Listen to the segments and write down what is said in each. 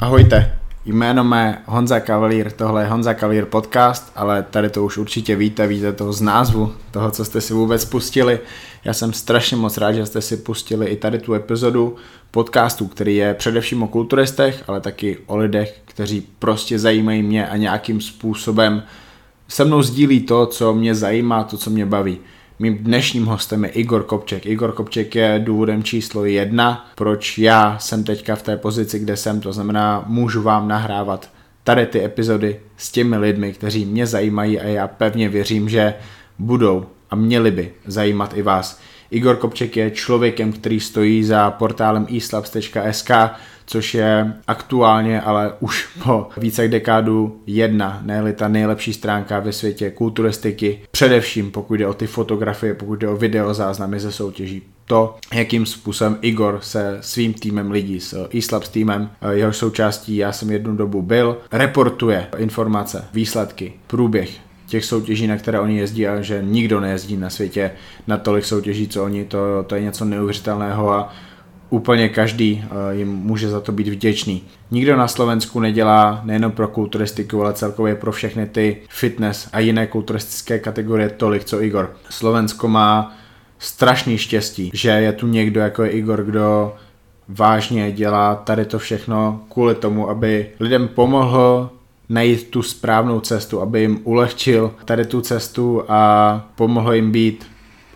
Ahojte, jméno mé Honza Kavalír, tohle je Honza Kavalír podcast, ale tady to už určitě víte, víte toho z názvu, toho, co jste si vůbec pustili. Já jsem strašně moc rád, že jste si pustili i tady tu epizodu podcastu, který je především o kulturistech, ale taky o lidech, kteří prostě zajímají mě a nějakým způsobem se mnou sdílí to, co mě zajímá, to, co mě baví. Mým dnešním hostem je Igor Kopček. Igor Kopček je důvodem číslo jedna, proč já jsem teďka v té pozici, kde jsem, to znamená, můžu vám nahrávat tady ty epizody s těmi lidmi, kteří mě zajímají a já pevně věřím, že budou a měli by zajímat i vás. Igor Kopček je člověkem, který stojí za portálem eslabs.sk, což je aktuálně, ale už po více jak dekádu jedna, ne ta nejlepší stránka ve světě kulturistiky, především pokud jde o ty fotografie, pokud jde o videozáznamy ze soutěží. To, jakým způsobem Igor se svým týmem lidí, s eSlabs týmem, jeho součástí já jsem jednu dobu byl, reportuje informace, výsledky, průběh těch soutěží, na které oni jezdí a že nikdo nejezdí na světě na tolik soutěží, co oni, to, to je něco neuvěřitelného a úplně každý eh, jim může za to být vděčný. Nikdo na Slovensku nedělá nejen pro kulturistiku, ale celkově pro všechny ty fitness a jiné kulturistické kategorie tolik, co Igor. Slovensko má strašný štěstí, že je tu někdo jako je Igor, kdo vážně dělá tady to všechno kvůli tomu, aby lidem pomohl najít tu správnou cestu, aby jim ulehčil tady tu cestu a pomohl jim být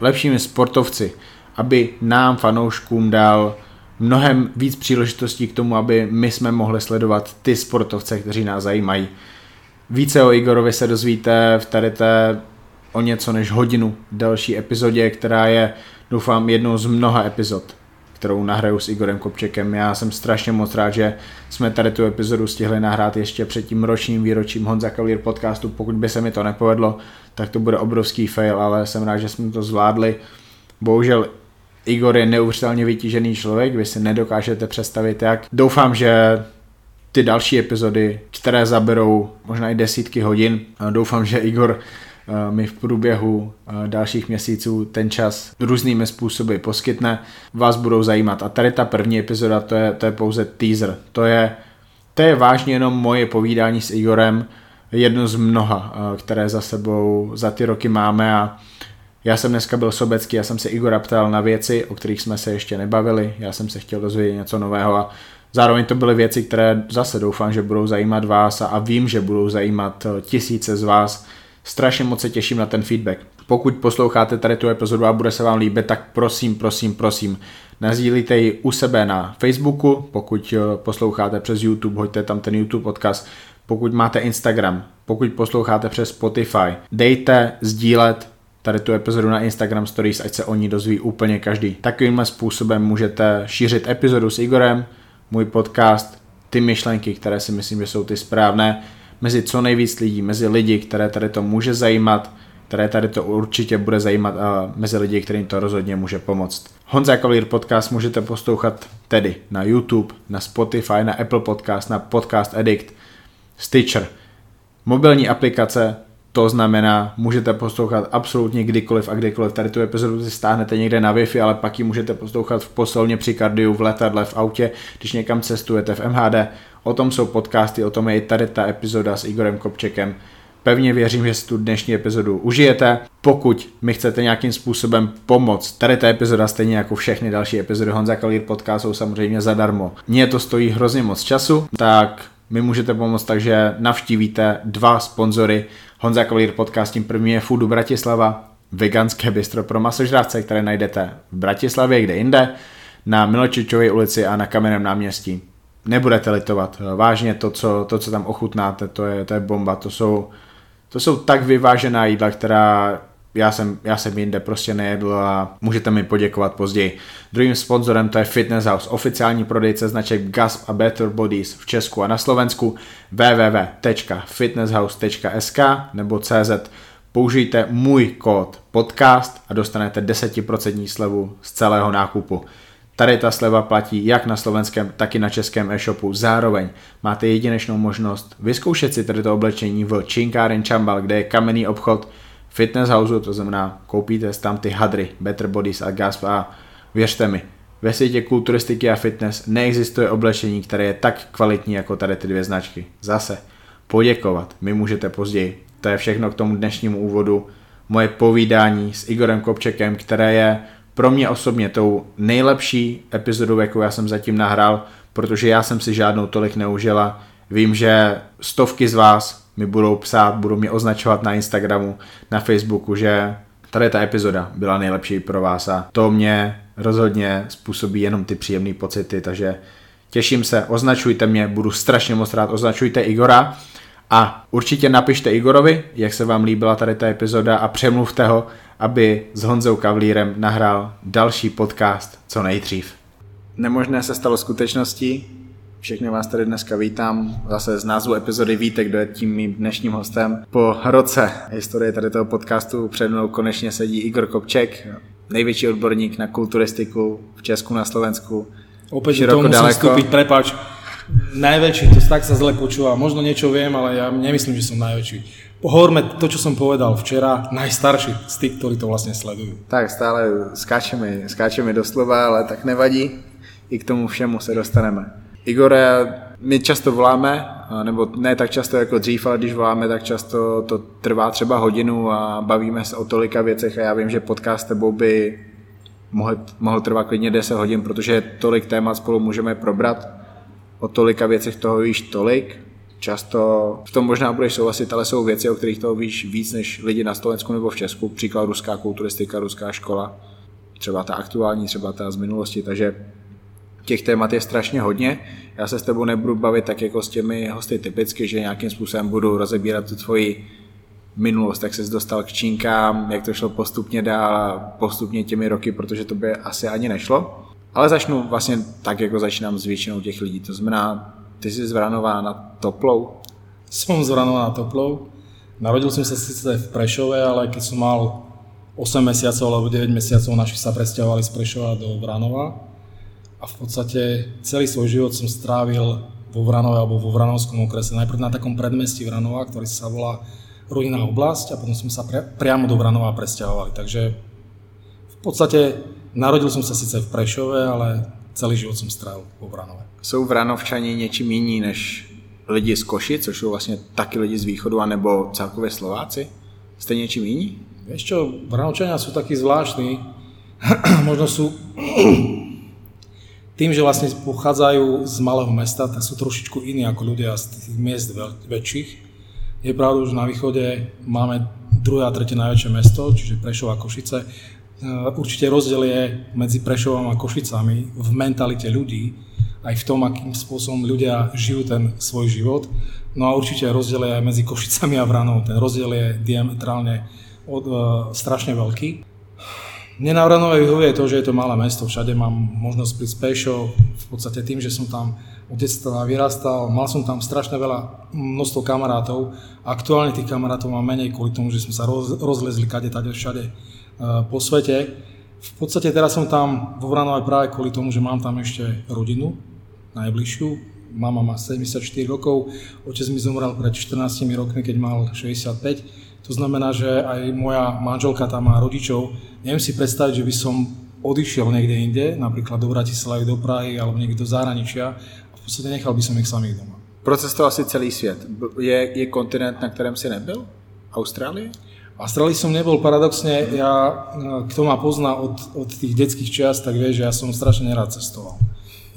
lepšími sportovci, aby nám, fanouškům, dal mnohem víc příležitostí k tomu, aby my jsme mohli sledovat ty sportovce, kteří nás zajímají. Více o Igorovi se dozvíte v tady té o něco než hodinu další epizodě, která je, doufám, jednou z mnoha epizod kterou nahraju s Igorem Kopčekem. Já jsem strašně moc rád, že jsme tady tu epizodu stihli nahrát ještě před tím ročním výročím Honza Kavír podcastu. Pokud by se mi to nepovedlo, tak to bude obrovský fail, ale jsem rád, že jsme to zvládli. Bohužel Igor je neuvěřitelně vytížený člověk, vy si nedokážete představit jak. Doufám, že ty další epizody, které zaberou možná i desítky hodin, doufám, že Igor mi v průběhu dalších měsíců ten čas různými způsoby poskytne, vás budou zajímat. A tady ta první epizoda, to je, to je pouze teaser. To je, to je vážně jenom moje povídání s Igorem, jedno z mnoha, které za sebou za ty roky máme a já jsem dneska byl sobecký, já jsem se Igora ptal na věci, o kterých jsme se ještě nebavili, já jsem se chtěl dozvědět něco nového a zároveň to byly věci, které zase doufám, že budou zajímat vás a, a vím, že budou zajímat tisíce z vás, Strašně moc se těším na ten feedback. Pokud posloucháte tady tu epizodu a bude se vám líbit, tak prosím, prosím, prosím, nazdílíte ji u sebe na Facebooku, pokud eh, posloucháte přes YouTube, hoďte tam ten YouTube podcast, pokud máte Instagram, pokud posloucháte přes Spotify, dejte sdílet tady tu epizodu na Instagram Stories, ať se o ní dozví úplně každý. Takovým způsobem můžete šířit epizodu s Igorem, můj podcast, ty myšlenky, které si myslím, že jsou ty správné, mezi co nejvíc lidí, mezi lidi, které tady to může zajímat, které tady to určitě bude zajímat a mezi lidi, kterým to rozhodně může pomoct. Honza Kavalír podcast můžete poslouchat tedy na YouTube, na Spotify, na Apple Podcast, na Podcast Addict, Stitcher. Mobilní aplikace, to znamená, můžete poslouchat absolutně kdykoliv a kdykoliv. Tady tu epizodu si stáhnete někde na Wi-Fi, ale pak ji můžete poslouchat v posilně při kardiu, v letadle, v autě, když někam cestujete v MHD. O tom jsou podcasty, o tom je i tady ta epizoda s Igorem Kopčekem. Pevně věřím, že si tu dnešní epizodu užijete. Pokud mi chcete nějakým způsobem pomoct, tady ta epizoda stejně jako všechny další epizody Honza Kalír podcast jsou samozřejmě zadarmo. Mně to stojí hrozně moc času, tak mi můžete pomoct, takže navštívíte dva sponzory Honza Kalír podcast, tím první je Foodu Bratislava, veganské bistro pro masožrávce, které najdete v Bratislavě, kde jinde, na Miločičové ulici a na Kamenném náměstí nebudete litovat. Vážně to, co, to, co tam ochutnáte, to je, to je bomba. To jsou, to jsou tak vyvážená jídla, která já jsem, já jsem jinde prostě nejedl a můžete mi poděkovat později. Druhým sponzorem to je Fitness House, oficiální prodejce značek Gasp a Better Bodies v Česku a na Slovensku www.fitnesshouse.sk nebo CZ. Použijte můj kód podcast a dostanete 10% slevu z celého nákupu. Tady ta sleva platí jak na slovenském, tak i na českém e-shopu. Zároveň máte jedinečnou možnost vyzkoušet si tady to oblečení v Činkáren Chambal, kde je kamenný obchod fitness house, to znamená koupíte tam ty hadry, Better Bodies a Gasp a věřte mi, Ve světě kulturistiky a fitness neexistuje oblečení, které je tak kvalitní jako tady ty dvě značky. Zase, poděkovat mi můžete později. To je všechno k tomu dnešnímu úvodu. Moje povídání s Igorem Kopčekem, které je pro mě osobně tou nejlepší epizodou, jakou já jsem zatím nahrál, protože já jsem si žádnou tolik neužila. Vím, že stovky z vás mi budou psát, budou mě označovat na Instagramu, na Facebooku, že tady ta epizoda byla nejlepší pro vás a to mě rozhodně způsobí jenom ty příjemné pocity, takže těším se, označujte mě, budu strašně moc rád, označujte Igora a určitě napište Igorovi, jak se vám líbila tady ta epizoda a přemluvte ho, aby s Honzou Kavlírem nahrál další podcast co nejdřív. Nemožné se stalo skutečností, všechny vás tady dneska vítám. Zase z názvu epizody víte, kdo je tím mým dnešním hostem. Po roce historie tady toho podcastu před mnou konečně sedí Igor Kopček, největší odborník na kulturistiku v Česku, na Slovensku. Opäť toho musím daleko. vstúpiť, prepáč. Najväčší, to tak sa zle počúva. Možno niečo viem, ale ja nemyslím, že som najväčší. Pohovorme to, čo som povedal včera, najstarší z tých, ktorí to vlastne sledujú. Tak stále skáčeme, skáčeme do slova, ale tak nevadí. I k tomu všemu se dostaneme. Igore, my často voláme, nebo ne tak často jako dřív, ale když voláme, tak často to trvá třeba hodinu a bavíme se o tolika věcech a já vím, že podcast s tebou by mohl, mohl trvat klidně 10 hodin, protože tolik témat spolu můžeme probrat. O tolika věcech toho víš tolik, často v tom možná budeš souhlasit, ale jsou věci, o kterých toho víš víc než lidi na Slovensku nebo v Česku, příklad ruská kulturistika, ruská škola, třeba ta aktuální, třeba ta z minulosti, takže těch témat je strašně hodně. Já se s tebou nebudu bavit tak jako s těmi hosty typicky, že nějakým způsobem budu rozebírat tu tvoji minulost, jak se dostal k činkám, jak to šlo postupně dál a postupně těmi roky, protože to by asi ani nešlo. Ale začnu vlastně tak, jako začínám s většinou těch lidí. To znamená, ty jsi z na Toplou? Som z Vranova na Toplou. Narodil som sa síce v Prešove, ale keď som mal 8 mesiacov alebo 9 mesiacov, naši sa presťahovali z Prešova do Vranova a v podstate celý svoj život som strávil vo Vranove alebo vo Vranovskom okrese. Najprv na takom predmestí Vranova, ktorý sa volá Ruiná oblasť a potom sme sa pre, priamo do Vranova presťahovali. Takže v podstate narodil som sa síce v Prešove, ale celý život som strávil vo Vranove. Jsou Vranovčani něčím jiní než lidi z Koši, což jsou vlastně taky lidi z východu, anebo celkově Slováci? Jste něčím jiní? Vieš čo, Vranovčania sú takí zvláštni. Možno sú tým, že vlastne pochádzajú z malého mesta, tak sú trošičku iní ako ľudia z tých miest väčších. Je pravda, že na východe máme druhé a tretie najväčšie mesto, čiže Prešov a Košice. E, určite rozdiel je medzi Prešovom a Košicami v mentalite ľudí, aj v tom, akým spôsobom ľudia žijú ten svoj život. No a určite rozdiel je aj medzi Košicami a Vranou. Ten rozdiel je diametrálne od, uh, strašne veľký. Mne na Vranove vyhovuje to, že je to malé mesto, všade mám možnosť prísť pešo, v podstate tým, že som tam od detstva vyrastal, mal som tam strašne veľa množstvo kamarátov. Aktuálne tých kamarátov mám menej kvôli tomu, že sme sa roz, rozlezli kade, tade, všade uh, po svete. V podstate teraz som tam vo Vranove práve kvôli tomu, že mám tam ešte rodinu, najbližšiu. Mama má 74 rokov, otec mi zomrel pred 14 rokmi, keď mal 65 to znamená, že aj moja manželka tam má rodičov. Neviem si predstaviť, že by som odišiel niekde inde, napríklad do Bratislavy, do Prahy alebo niekde do zahraničia a v podstate nechal by som ich samých doma. Procestoval si celý svět. Je, je kontinent, na kterém si nebyl? Austrálie? Austrálii som nebol, paradoxne, ja, kto ma pozná od, od tých detských čias, tak vie, že ja som strašne nerád cestoval.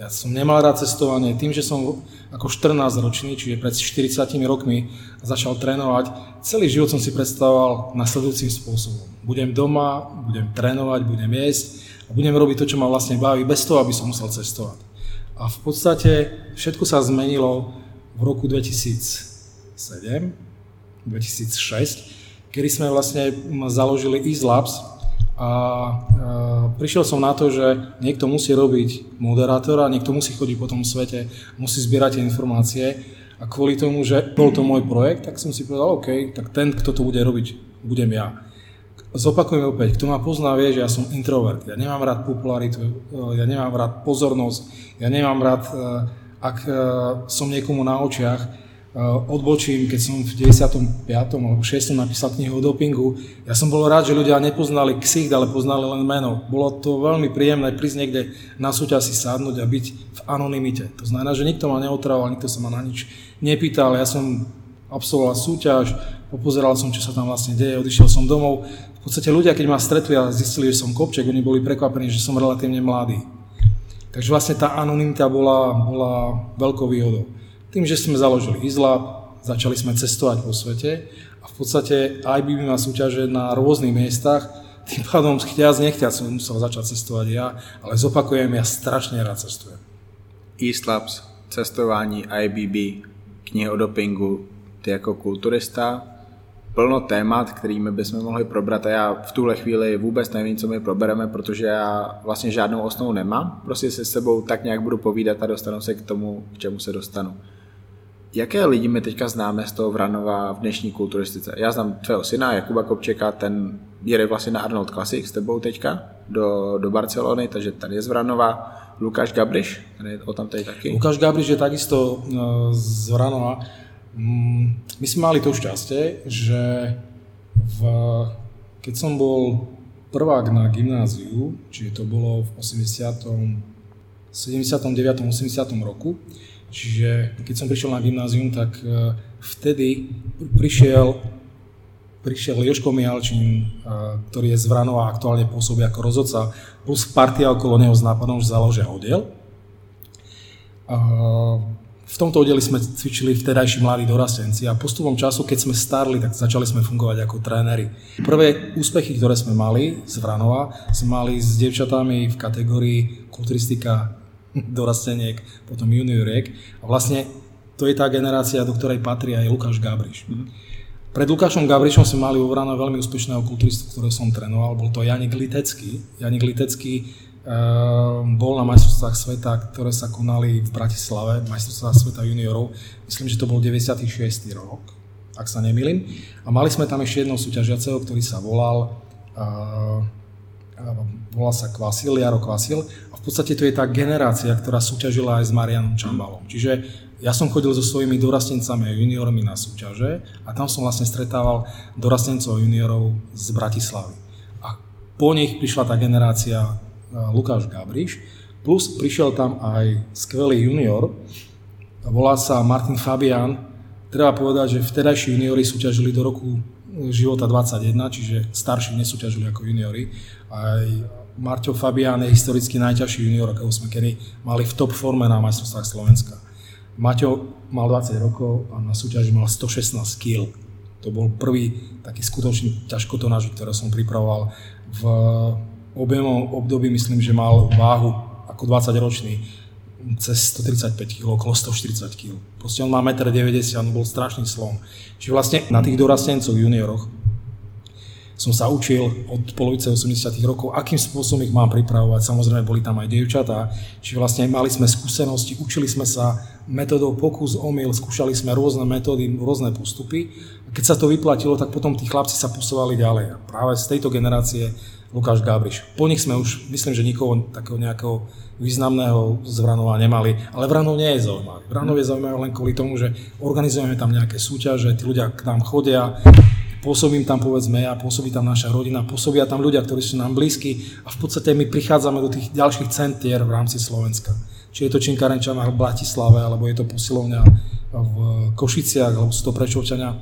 Ja som nemal rád cestovanie. Tým, že som ako 14 ročný, čiže pred 40 rokmi začal trénovať, celý život som si predstavoval nasledujúcim spôsobom. Budem doma, budem trénovať, budem jesť a budem robiť to, čo ma vlastne baví, bez toho, aby som musel cestovať. A v podstate všetko sa zmenilo v roku 2007, 2006, kedy sme vlastne založili Ease Labs, a e, prišiel som na to, že niekto musí robiť moderátora, niekto musí chodiť po tom svete, musí zbierať informácie a kvôli tomu, že bol to môj projekt, tak som si povedal, OK, tak ten, kto to bude robiť, budem ja. Zopakujem opäť, kto ma pozná, vie, že ja som introvert. Ja nemám rád popularitu, e, ja nemám rád pozornosť, ja nemám rád, e, ak som niekomu na očiach. Odbočím, keď som v 95. alebo 6. napísal knihu o dopingu, ja som bol rád, že ľudia nepoznali ksicht, ale poznali len meno. Bolo to veľmi príjemné prísť niekde na súťaž si sadnúť a byť v anonimite. To znamená, že nikto ma neotravoval, nikto sa ma na nič nepýtal. Ja som absolvoval súťaž, popozeral som, čo sa tam vlastne deje, odišiel som domov. V podstate ľudia, keď ma stretli a zistili, že som kopček, oni boli prekvapení, že som relatívne mladý. Takže vlastne tá anonimita bola, bola veľkou výhodou. Tým, že sme založili Izlab, začali sme cestovať po svete a v podstate IBB má súťaže na rôznych miestach, tým pádom chťať nechťať som musel začať cestovať ja, ale zopakujem, ja strašne rád cestujem. E-Slabs, cestování, IBB, knihy o dopingu, ty jako kulturista, plno témat, kterými bychom mohli probrat a já v tuhle chvíli vůbec nevím, co my probereme, protože já vlastně žádnou osnovu nemám. Prostě se sebou tak nějak budu povídat a dostanu se k tomu, k čemu se dostanu. Jaké lidi my teďka známe z toho Vranova v dnešní kulturistice? Já znám tvého syna, Jakuba Kopčeka, ten jede vlastně na Arnold Classic s tebou teďka do, do Barcelony, takže tady je z Vranova. Lukáš Gabriš, ten je o tam taky. Lukáš Gabriš je takisto no, z Vranova. Mm, my sme mali to šťastie, že v, keď som bol prvák na gymnáziu, čiže to bolo v 80. 79. 80. roku, Čiže keď som prišiel na gymnázium, tak e, vtedy prišiel, prišiel Joško Mihalčín, e, ktorý je z Vranova a aktuálne pôsobí ako rozhodca, plus partia okolo neho s nápadom, že založia oddiel. V tomto oddeli sme cvičili vtedajší mladí dorastenci a postupom času, keď sme starli, tak začali sme fungovať ako tréneri. Prvé úspechy, ktoré sme mali z Vranova, sme mali s devčatami v kategórii kulturistika dorasteniek, potom junioriek. A vlastne to je tá generácia, do ktorej patrí aj Lukáš Gabriš. Mm-hmm. Pred Lukášom Gabrišom sme mali uvrano veľmi úspešného kulturistu, ktorého som trénoval, bol to Janik Litecký. Janik Litecký uh, bol na majstrovstvách sveta, ktoré sa konali v Bratislave, majstrovstvách sveta juniorov. Myslím, že to bol 96. rok, ak sa nemýlim. A mali sme tam ešte jednou súťažiaceho, ktorý sa volal uh, volá sa Kvasil, Jaro Kvasil v podstate to je tá generácia, ktorá súťažila aj s Marianom Čambalom. Čiže ja som chodil so svojimi dorastencami a juniormi na súťaže a tam som vlastne stretával dorastencov a juniorov z Bratislavy. A po nich prišla tá generácia e, Lukáš Gabriš, plus prišiel tam aj skvelý junior, volá sa Martin Fabian. Treba povedať, že vtedajší juniori súťažili do roku života 21, čiže starší nesúťažili ako juniori. Aj Marťo Fabián je historicky najťažší junior, akého sme kedy mali v top forme na majstrovstvách Slovenska. Maťo mal 20 rokov a na súťaži mal 116 kg. To bol prvý taký skutočný ťažkotonáž, ktorý som pripravoval. V objemom období myslím, že mal váhu ako 20 ročný cez 135 kg, okolo 140 kg. Proste on má 1,90 m, on bol strašný slon. Čiže vlastne na tých dorastencov junioroch som sa učil od polovice 80 rokov, akým spôsobom ich mám pripravovať. Samozrejme, boli tam aj dievčatá. Čiže vlastne mali sme skúsenosti, učili sme sa metodou pokus, omyl, skúšali sme rôzne metódy, rôzne postupy. A keď sa to vyplatilo, tak potom tí chlapci sa posúvali ďalej. A práve z tejto generácie Lukáš Gabriš. Po nich sme už, myslím, že nikoho takého nejakého významného z Vranova nemali, ale Vranov nie je zaujímavý. Vranov je zaujímavý len kvôli tomu, že organizujeme tam nejaké súťaže, tí ľudia k nám chodia, pôsobím tam povedzme ja, pôsobí tam naša rodina, pôsobia tam ľudia, ktorí sú nám blízki a v podstate my prichádzame do tých ďalších centier v rámci Slovenska. Či je to Činkarenčana v Bratislave, alebo je to posilovňa v Košiciach, alebo sú to Prečovčania.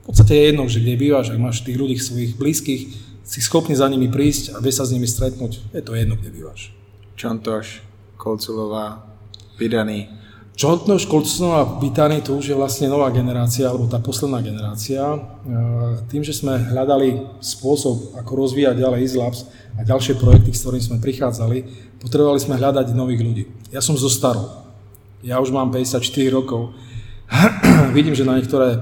V podstate je jedno, že kde bývaš, ak máš tých ľudí svojich blízkych, si schopný za nimi prísť a vie sa s nimi stretnúť, je to jedno, kde bývaš. Čontoš, Kolculová, Vydaný. Čontoš, Kolculová, Vydaný, to už je vlastne nová generácia, alebo tá posledná generácia. E, tým, že sme hľadali spôsob, ako rozvíjať ďalej Islabs a ďalšie projekty, s ktorými sme prichádzali, potrebovali sme hľadať nových ľudí. Ja som zo starou. Ja už mám 54 rokov. Vidím, že na niektoré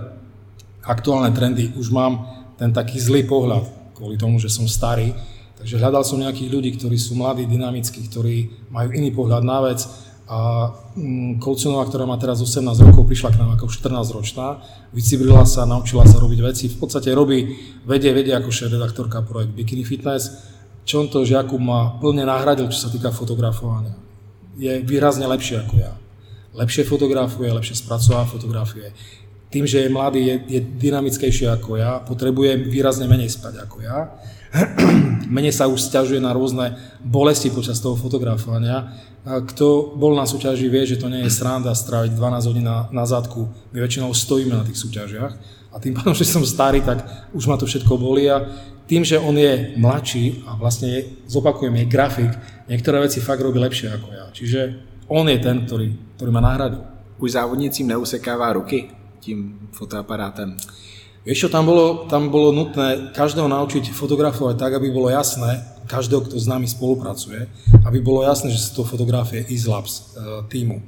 aktuálne trendy už mám ten taký zlý pohľad kvôli tomu, že som starý. Takže hľadal som nejakých ľudí, ktorí sú mladí, dynamickí, ktorí majú iný pohľad na vec. A mm, Kolcunová, ktorá má teraz 18 rokov, prišla k nám ako 14-ročná, vycibrila sa, naučila sa robiť veci. V podstate robí, vedie, vedie ako redaktorka projekt Bikini Fitness. Čonto Jakub ma plne nahradil, čo sa týka fotografovania. Je výrazne lepší ako ja. lepšie fotografuje, lepšie spracová fotografie. Tým, že je mladý, je, je dynamickejší ako ja, potrebuje výrazne menej spať ako ja. menej sa už stiažuje na rôzne bolesti počas toho fotografovania. Kto bol na súťaži, vie, že to nie je sranda stráviť 12 hodín na, na zadku. My väčšinou stojíme na tých súťažiach a tým pádom, že som starý, tak už ma to všetko bolí a tým, že on je mladší a vlastne, je, zopakujem, je grafik, niektoré veci fakt robí lepšie ako ja. Čiže on je ten, ktorý, ktorý ma nahradil. Už závodnícím neusekává ruky tím fotoaparátem? Vieš čo, tam bolo, tam bolo nutné každého naučiť fotografovať tak, aby bolo jasné, každého, kto s nami spolupracuje, aby bolo jasné, že sú to fotografie Islabs uh, týmu.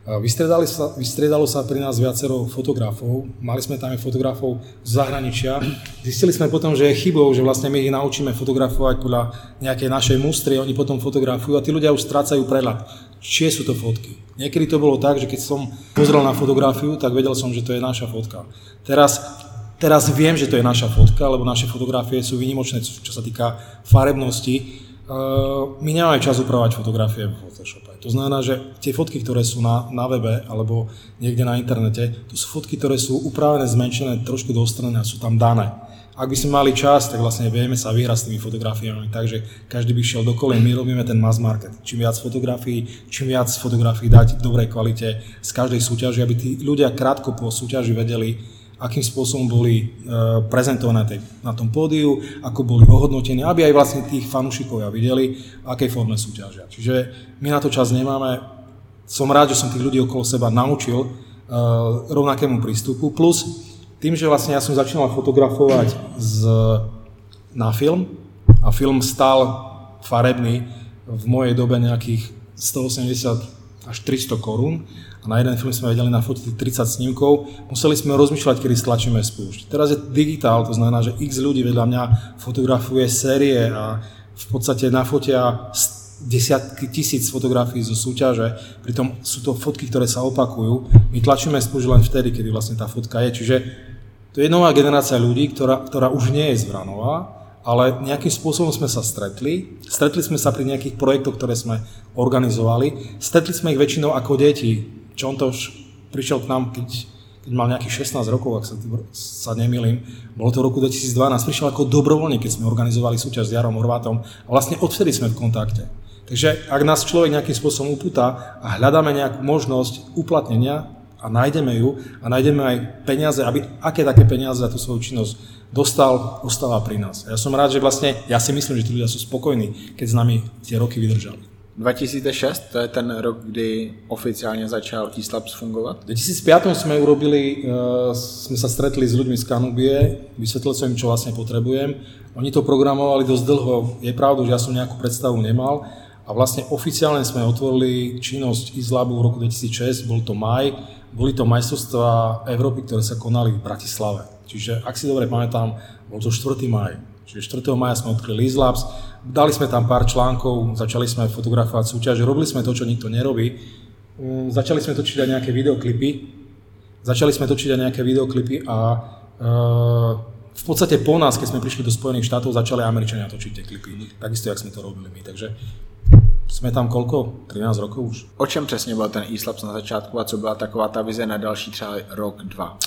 Vystredali sa, vystriedalo sa pri nás viacero fotografov, mali sme tam aj fotografov z zahraničia. Zistili sme potom, že je chybou, že vlastne my ich naučíme fotografovať podľa nejakej našej mústry, oni potom fotografujú a tí ľudia už strácajú prehľad, čie sú to fotky. Niekedy to bolo tak, že keď som pozrel na fotografiu, tak vedel som, že to je naša fotka. Teraz Teraz viem, že to je naša fotka, lebo naše fotografie sú výnimočné, čo sa týka farebnosti. My nemáme čas upravať fotografie v Photoshope. To znamená, že tie fotky, ktoré sú na, na webe alebo niekde na internete, to sú fotky, ktoré sú upravené, zmenšené, trošku dostrené a sú tam dané. Ak by sme mali čas, tak vlastne vieme sa vyhrať s tými fotografiami, takže každý by šiel do my robíme ten mass market. Čím viac fotografií, čím viac fotografií dať v dobrej kvalite z každej súťaže, aby tí ľudia krátko po súťaži vedeli, akým spôsobom boli e, prezentované na tom pódiu, ako boli ohodnotení, aby aj vlastne tých fanúšikovia videli, v akej forme súťažia. Čiže my na to čas nemáme. Som rád, že som tých ľudí okolo seba naučil e, rovnakému prístupu. Plus tým, že vlastne ja som začínal fotografovať z, na film a film stal farebný v mojej dobe nejakých 180 až 300 korún, a na jeden film sme vedeli nafotiť 30 snímkov, museli sme rozmýšľať, kedy stlačíme spúšť. Teraz je digitál, to znamená, že x ľudí vedľa mňa fotografuje série a v podstate nafotia desiatky tisíc fotografií zo súťaže, pritom sú to fotky, ktoré sa opakujú. My tlačíme spúšť len vtedy, kedy vlastne tá fotka je. Čiže to je nová generácia ľudí, ktorá, ktorá už nie je zvranová, ale nejakým spôsobom sme sa stretli. Stretli sme sa pri nejakých projektoch, ktoré sme organizovali. Stretli sme ich väčšinou ako deti Čontoš prišiel k nám, keď, keď mal nejakých 16 rokov, ak sa, sa nemýlim, bolo to v roku 2012, prišiel ako dobrovoľník, keď sme organizovali súťaž s Jarom Horvátom a vlastne odvtedy sme v kontakte. Takže ak nás človek nejakým spôsobom upúta a hľadáme nejakú možnosť uplatnenia a nájdeme ju a nájdeme aj peniaze, aby aké také peniaze za tú svoju činnosť dostal, ostáva pri nás. Ja som rád, že vlastne, ja si myslím, že tí ľudia sú spokojní, keď s nami tie roky vydržali. 2006, to je ten rok, kdy oficiálne začal T-Slabs fungovat? V 2005 sme urobili, uh, sme sa stretli s ľuďmi z Kanubie, vysvetlil som im, čo vlastne potrebujem. Oni to programovali dosť dlho. Je pravda, že ja som nejakú predstavu nemal. A vlastne oficiálne sme otvorili činnosť Izlabu v roku 2006, bol to maj, boli to majstrovstvá Európy, ktoré sa konali v Bratislave. Čiže, ak si dobre pamätám, bol to 4. maj. Čiže 4. maja sme odkryli Izlabs, dali sme tam pár článkov, začali sme fotografovať súťaže, robili sme to, čo nikto nerobí. Mm, začali sme točiť aj nejaké videoklipy. Začali sme točiť aj nejaké videoklipy a uh, v podstate po nás, keď sme prišli do Spojených štátov, začali Američania točiť tie klipy. Takisto, jak sme to robili my. Takže jsme tam kolko? 13 rokov už. O čem přesně byl ten e na začátku a co byla taková ta vize na další třeba rok, dva?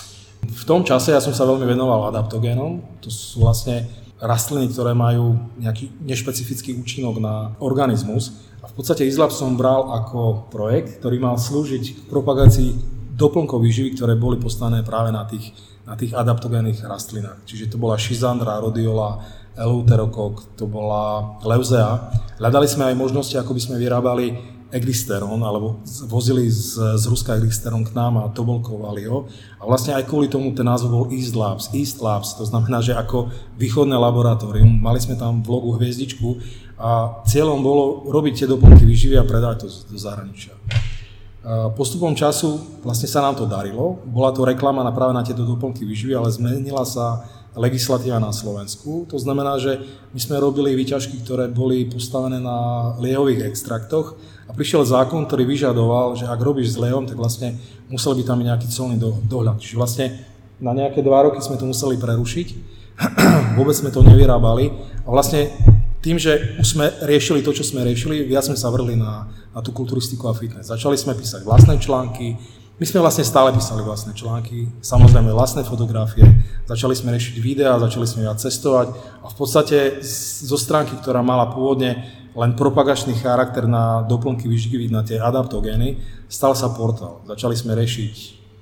V tom čase ja som sa veľmi venoval adaptogénom. To sú vlastne rastliny, ktoré majú nejaký nešpecifický účinok na organizmus. A v podstate Izlab som bral ako projekt, ktorý mal slúžiť k propagácii doplnkov výživy, ktoré boli postavené práve na tých, na tých adaptogénnych rastlinách. Čiže to bola šizandra, rodiola, eleuterokok, to bola leuzea. Hľadali sme aj možnosti, ako by sme vyrábali Eglysteron, alebo vozili z, z Ruska Eglysteron k nám a tobolkovali ho. A vlastne aj kvôli tomu ten názov bol East Labs. East Labs, to znamená, že ako východné laboratórium. Mali sme tam v logu hviezdičku a cieľom bolo robiť tie doplnky výživy a predať to do zahraničia. Postupom času vlastne sa nám to darilo. Bola to reklama na práve na tieto doplnky výživy, ale zmenila sa legislatíva na Slovensku. To znamená, že my sme robili výťažky, ktoré boli postavené na liehových extraktoch a prišiel zákon, ktorý vyžadoval, že ak robíš s liehom, tak vlastne musel by tam byť nejaký colný do, dohľad. Čiže vlastne na nejaké dva roky sme to museli prerušiť, vôbec sme to nevyrábali a vlastne tým, že už sme riešili to, čo sme riešili, viac sme sa vrli na, na tú kulturistiku a fitness. Začali sme písať vlastné články, my sme vlastne stále písali vlastné články, samozrejme vlastné fotografie, začali sme riešiť videá, začali sme viac cestovať a v podstate zo stránky, ktorá mala pôvodne len propagačný charakter na doplnky výživy na tie adaptogény, stal sa portál. Začali sme riešiť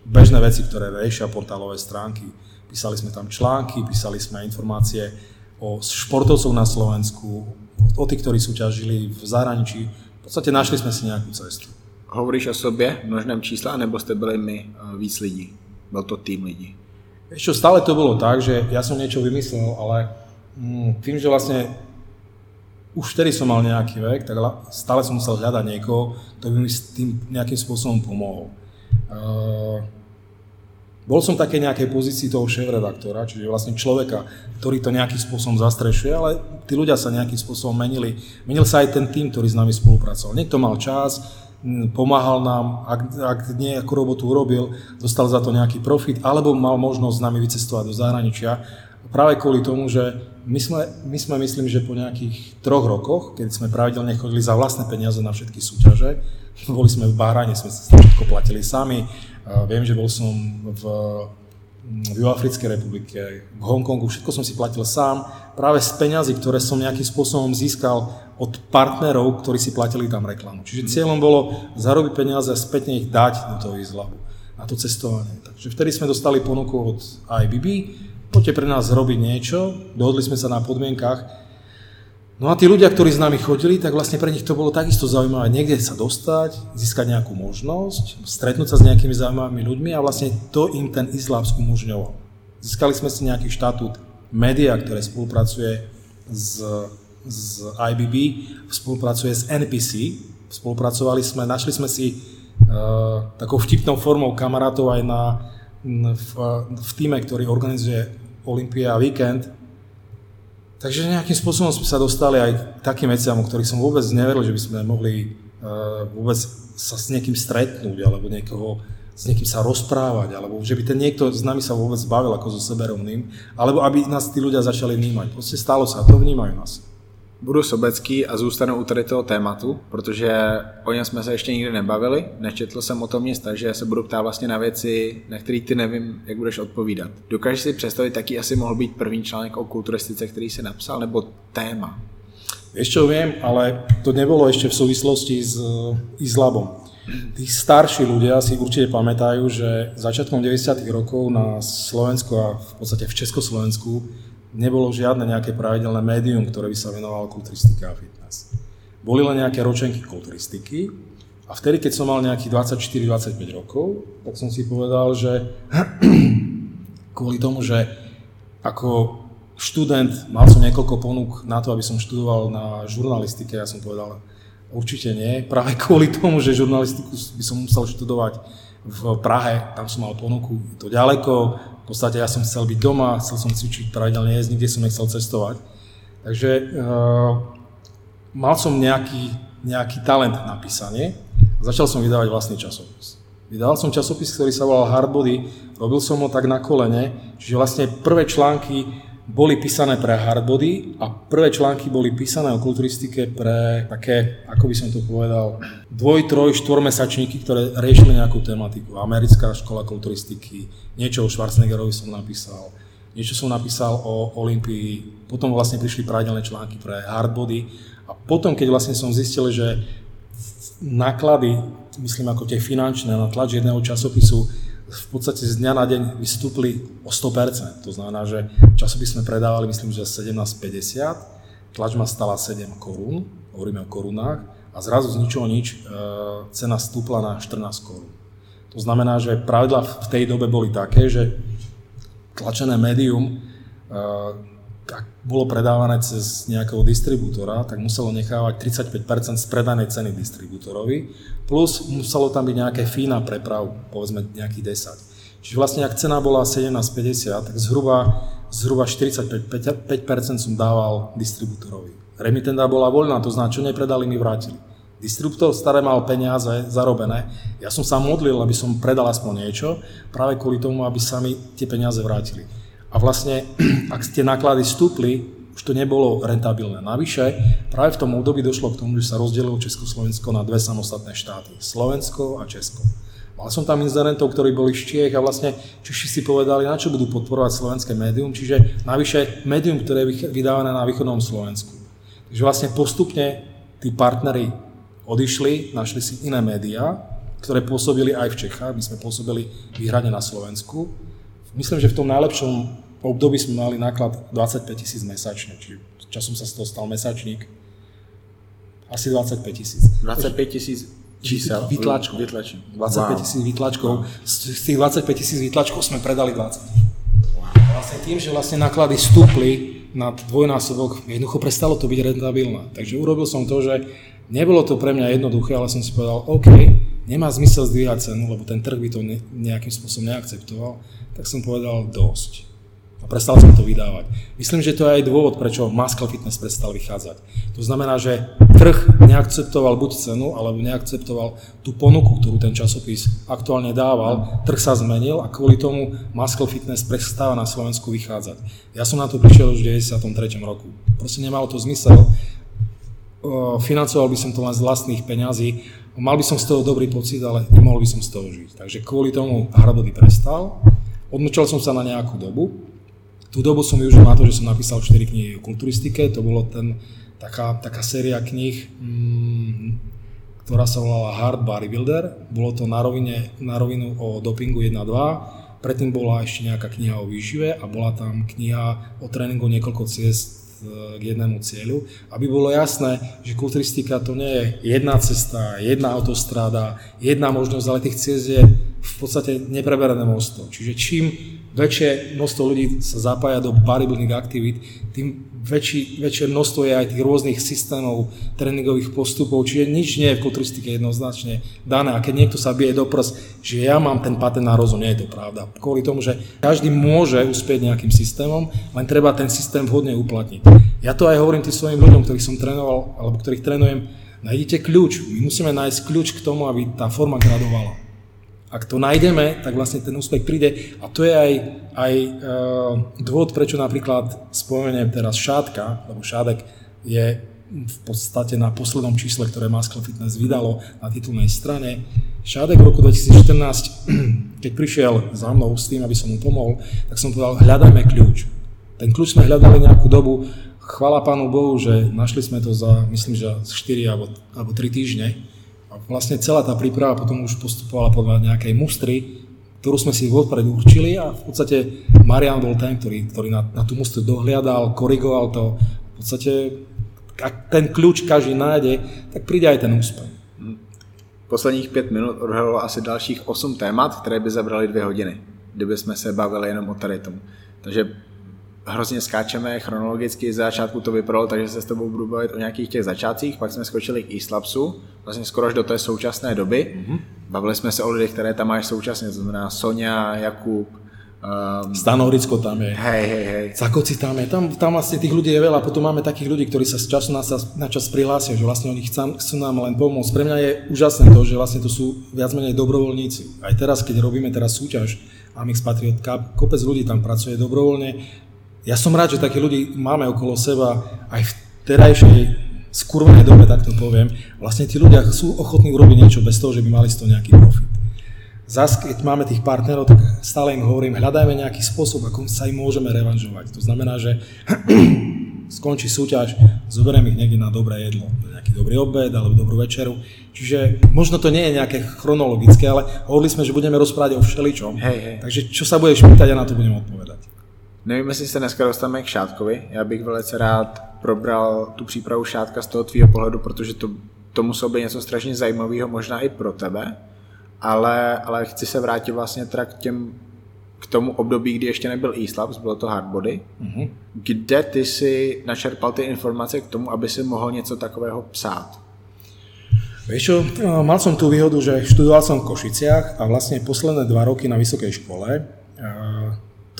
bežné veci, ktoré riešia portálové stránky. Písali sme tam články, písali sme informácie o športovcov na Slovensku, o tých, ktorí súťažili v zahraničí. V podstate našli sme si nejakú cestu. Hovoríš o sobě v množném čísle, nebo jste byli my eh, víc lidí? Byl to tým lidí? Ešte stále to bolo tak, že ja som niečo vymyslel, ale mm, tým, že vlastne už vtedy som mal nejaký vek, tak stále som musel hľadať niekoho, kto by mi s tým nejakým spôsobom pomohol. Uh, bol som v takej nejakej pozícii toho šéf-redaktora, čiže vlastne človeka, ktorý to nejakým spôsobom zastrešuje, ale tí ľudia sa nejakým spôsobom menili. Menil sa aj ten tým, ktorý s nami spolupracoval. Niekto mal čas, pomáhal nám, ak, ak nejakú robotu urobil, dostal za to nejaký profit, alebo mal možnosť s nami vycestovať do zahraničia. Práve kvôli tomu, že my sme, my sme myslím, že po nejakých troch rokoch, keď sme pravidelne chodili za vlastné peniaze na všetky súťaže, boli sme v Bahrajne, sme sa všetko platili sami, viem, že bol som v v Juhoafrickej republike, v Hongkongu, všetko som si platil sám, práve z peňazí, ktoré som nejakým spôsobom získal od partnerov, ktorí si platili tam reklamu. Čiže cieľom bolo zarobiť peniaze a spätne ich dať do toho izlabu, na to cestovanie. Takže vtedy sme dostali ponuku od IBB, poďte pre nás robiť niečo, dohodli sme sa na podmienkach, No a tí ľudia, ktorí s nami chodili, tak vlastne pre nich to bolo takisto zaujímavé niekde sa dostať, získať nejakú možnosť, stretnúť sa s nejakými zaujímavými ľuďmi a vlastne to im ten islám umožňoval. Získali sme si nejaký štatút média, ktoré spolupracuje s, s IBB, spolupracuje s NPC, spolupracovali sme, našli sme si uh, takou vtipnou formou kamarátov aj na, v, v týme, ktorý organizuje Olympia Weekend, Takže nejakým spôsobom sme sa dostali aj k takým veciam, o ktorých som vôbec neveril, že by sme mohli uh, vôbec sa s niekým stretnúť, alebo niekoho, s niekým sa rozprávať, alebo že by ten niekto s nami sa vôbec bavil ako so seberovným, alebo aby nás tí ľudia začali vnímať. Proste stalo sa, to vnímajú nás budu sobecký a zůstanu u tady toho tématu, protože o něm jsme se ještě nikdy nebavili, nečetl jsem o tom nic, takže se budu ptát vlastně na věci, na které ty nevím, jak budeš odpovídat. Dokážeš si představit, jaký asi mohl být první článek o kulturistice, který si napsal, nebo téma? Čo, viem, ale to nebolo ešte v súvislosti s Izlabom. Tí starší ľudia si určite pamätajú, že začiatkom 90. rokov na Slovensku a v podstate v Československu nebolo žiadne nejaké pravidelné médium, ktoré by sa venovalo kulturistike a fitness. Boli len nejaké ročenky kulturistiky a vtedy, keď som mal nejakých 24-25 rokov, tak som si povedal, že kvôli tomu, že ako študent mal som niekoľko ponúk na to, aby som študoval na žurnalistike, ja som povedal, určite nie, práve kvôli tomu, že žurnalistiku by som musel študovať v Prahe, tam som mal ponuku, to ďaleko, v podstate ja som chcel byť doma, chcel som cvičiť pravidelne jesť, nikde som nechcel cestovať. Takže uh, mal som nejaký, nejaký talent na písanie a začal som vydávať vlastný časopis. Vydal som časopis, ktorý sa volal Hardbody, robil som ho tak na kolene, čiže vlastne prvé články boli písané pre hardbody a prvé články boli písané o kulturistike pre také, ako by som to povedal, dvoj, troj, štvormesačníky, ktoré riešili nejakú tematiku. Americká škola kulturistiky, niečo o Schwarzeneggerovi som napísal, niečo som napísal o Olympii, potom vlastne prišli pravidelné články pre hardbody a potom, keď vlastne som zistil, že náklady, myslím ako tie finančné na tlač jedného časopisu v podstate z dňa na deň vystúpli o 100%. To znamená, že časopis sme predávali, myslím, že 17,50, tlač ma stala 7 korún, hovoríme o korunách, a zrazu z ničoho nič e, cena stúpla na 14 korún. To znamená, že pravidla v tej dobe boli také, že tlačené médium e, bolo predávané cez nejakého distribútora, tak muselo nechávať 35% z predanej ceny distribútorovi, plus muselo tam byť nejaké fína preprav, povedzme nejakých 10. Čiže vlastne ak cena bola 17,50, tak zhruba, zhruba 45% som dával distribútorovi. Remitenda bola voľná, to znamená, čo nepredali, mi vrátili. Distribútor staré mal peniaze zarobené. Ja som sa modlil, aby som predal aspoň niečo, práve kvôli tomu, aby sa mi tie peniaze vrátili. A vlastne, ak tie náklady stúpli, už to nebolo rentabilné. Navyše, práve v tom období došlo k tomu, že sa rozdelilo Československo na dve samostatné štáty. Slovensko a Česko. Mal som tam inzerentov, ktorí boli z Čiech a vlastne Češi si povedali, na čo budú podporovať slovenské médium, čiže navyše médium, ktoré je vydávané na východnom Slovensku. Takže vlastne postupne tí partnery odišli, našli si iné médiá, ktoré pôsobili aj v Čechách, my sme pôsobili výhradne na Slovensku. Myslím, že v tom najlepšom období sme mali náklad 25 tisíc mesačne, čiže časom sa z toho stal mesačník. Asi 25 tisíc. 25 tisíc čísel? Vytlačkov. 25 tisíc vytlačkov. Z tých 25 tisíc vytlačkov sme predali 20. Vlastne tým, že vlastne náklady stúpli na dvojnásobok, jednoducho prestalo to byť rentabilné. Takže urobil som to, že nebolo to pre mňa jednoduché, ale som si povedal, OK, nemá zmysel zdvíhať cenu, lebo ten trh by to nejakým spôsobom neakceptoval, tak som povedal dosť a prestal som to vydávať. Myslím, že to je aj dôvod, prečo Muscle Fitness prestal vychádzať. To znamená, že trh neakceptoval buď cenu, alebo neakceptoval tú ponuku, ktorú ten časopis aktuálne dával. Trh sa zmenil a kvôli tomu Muscle Fitness prestáva na Slovensku vychádzať. Ja som na to prišiel už v 93. roku. Proste nemalo to zmysel. Financoval by som to len z vlastných peňazí. Mal by som z toho dobrý pocit, ale nemohol by som z toho žiť. Takže kvôli tomu Hardbody prestal. Odmlčal som sa na nejakú dobu Tú dobu som využil na to, že som napísal 4 knihy o kulturistike, to bolo ten, taká, taká séria kníh, mm, ktorá sa volala Hard Bodybuilder. Bolo to na, rovine, na rovinu o dopingu 1 a 2. Predtým bola ešte nejaká kniha o výžive a bola tam kniha o tréningu niekoľko ciest k jednému cieľu, aby bolo jasné, že kulturistika to nie je jedna cesta, jedna autostráda, jedna možnosť, ale tých ciest je v podstate nepreberané množstvo. Čiže čím väčšie množstvo ľudí sa zapája do bodybuilding aktivít, tým väčší, väčšie množstvo je aj tých rôznych systémov, tréningových postupov, čiže nič nie je v kulturistike jednoznačne dané. A keď niekto sa bije do prs, že ja mám ten patent na rozum, nie je to pravda. Kvôli tomu, že každý môže uspieť nejakým systémom, len treba ten systém vhodne uplatniť. Ja to aj hovorím tým svojim ľuďom, ktorých som trénoval, alebo ktorých trénujem, nájdete kľúč. My musíme nájsť kľúč k tomu, aby tá forma gradovala. Ak to nájdeme, tak vlastne ten úspech príde a to je aj, aj e, dôvod, prečo napríklad spomeniem teraz Šádka, lebo Šádek je v podstate na poslednom čísle, ktoré Muscle Fitness vydalo na titulnej strane. Šádek v roku 2014, keď prišiel za mnou s tým, aby som mu pomohol, tak som povedal, hľadajme kľúč. Ten kľúč sme hľadali nejakú dobu, chvala Pánu Bohu, že našli sme to za, myslím, že 4 alebo, alebo 3 týždne a vlastne celá tá príprava potom už postupovala podľa nejakej mustry, ktorú sme si vopred určili a v podstate Marian bol ten, ktorý, ktorý na, na tú mustru dohliadal, korigoval to. V podstate, ak ten kľúč každý nájde, tak príde aj ten úspech. Posledních pět minut odhalilo asi dalších 8 témat, které by zabrali dvě hodiny, kdyby jsme se bavili jenom o tady tomu. Takže hrozně skáčeme chronologicky, z začátku to vypadalo, takže se s tebou budu bavit o nějakých těch začátcích, pak jsme skočili k Eslapsu, vlastně skoro až do té současné doby. Mm-hmm. Bavili jsme se o lidech, které tam máš současně, to znamená Sonja, Jakub, Um, Stanovrisko tam je. Hej, hej, hej. Zakoci tam je. Tam, tam vlastne tých ľudí je veľa. Potom máme takých ľudí, ktorí sa z času na, na čas prihlásia, že vlastne oni chcú, chcú nám len pomôcť. Pre mňa je úžasné to, že vlastne to sú viac menej dobrovoľníci. Aj teraz, keď robíme teraz súťaž Amix Patriot Cup, kopec ľudí tam pracuje dobrovoľne ja som rád, že takí ľudí máme okolo seba aj v terajšej skurvenej dobe, tak to poviem. Vlastne tí ľudia sú ochotní urobiť niečo bez toho, že by mali z toho nejaký profit. Zas, keď máme tých partnerov, tak stále im hovorím, hľadajme nejaký spôsob, ako sa im môžeme revanžovať. To znamená, že skončí súťaž, zoberiem ich niekde na dobré jedlo, nejaký dobrý obed alebo dobrú večeru. Čiže možno to nie je nejaké chronologické, ale hovorili sme, že budeme rozprávať o všeličom. Hej, hej. Takže čo sa budeš pýtať, ja na to budem odpovedať. Nevím, jestli se dneska dostaneme k Šátkovi. Já bych velice rád probral tu přípravu Šátka z toho tvýho pohledu, protože to, to muselo být něco strašně zajímavého, možná i pro tebe. Ale, ale chci se vrátit vlastně teda k těm k tomu období, kdy ještě nebyl e-slabs, bylo to hardbody, mm-hmm. kde ty si načerpal ty informace k tomu, aby si mohl něco takového psát? Vieš čo, mal som tú výhodu, že študoval som v Košiciach a vlastne posledné dva roky na vysokej škole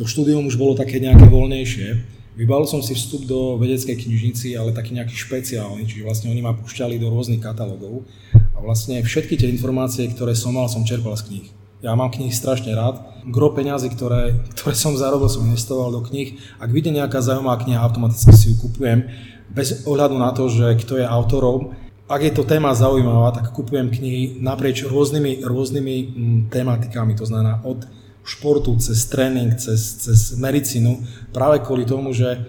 to štúdium už bolo také nejaké voľnejšie. Vybal som si vstup do vedeckej knižnici, ale taký nejaký špeciálny, čiže vlastne oni ma púšťali do rôznych katalógov a vlastne všetky tie informácie, ktoré som mal, som čerpal z kníh. Ja mám knihy strašne rád. Gro peňazí, ktoré, ktoré som zarobil, som investoval do knih. Ak vyjde nejaká zaujímavá kniha, automaticky si ju kupujem. Bez ohľadu na to, že kto je autorom. Ak je to téma zaujímavá, tak kupujem knihy naprieč rôznymi, rôznymi mm, tematikami. To znamená od športu, cez tréning, cez, cez medicínu. Práve kvôli tomu, že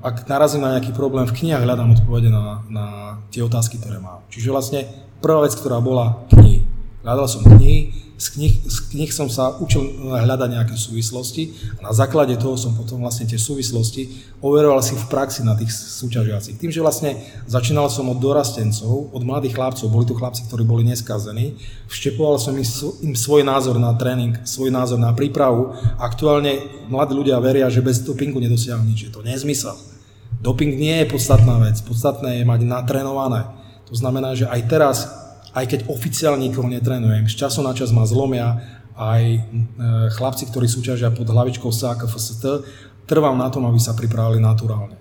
ak narazím na nejaký problém, v knihách hľadám odpovede na, na tie otázky, ktoré mám. Čiže vlastne prvá vec, ktorá bola knihy. Hľadal som knihy, z knih, z knih som sa učil hľadať nejaké súvislosti a na základe toho som potom vlastne tie súvislosti overoval si v praxi na tých súťažiacich. Tým, že vlastne začínal som od dorastencov, od mladých chlapcov, boli to chlapci, ktorí boli neskazení, vštepoval som im, im svoj názor na tréning, svoj názor na prípravu. Aktuálne mladí ľudia veria, že bez dopingu nedosiahnu nič. Je to nezmysel. Doping nie je podstatná vec. Podstatné je mať natrénované. To znamená, že aj teraz aj keď oficiálne nikoho netrenujem, z času na čas ma zlomia aj e, chlapci, ktorí súťažia pod hlavičkou SAKFST, trvám na tom, aby sa pripravili naturálne.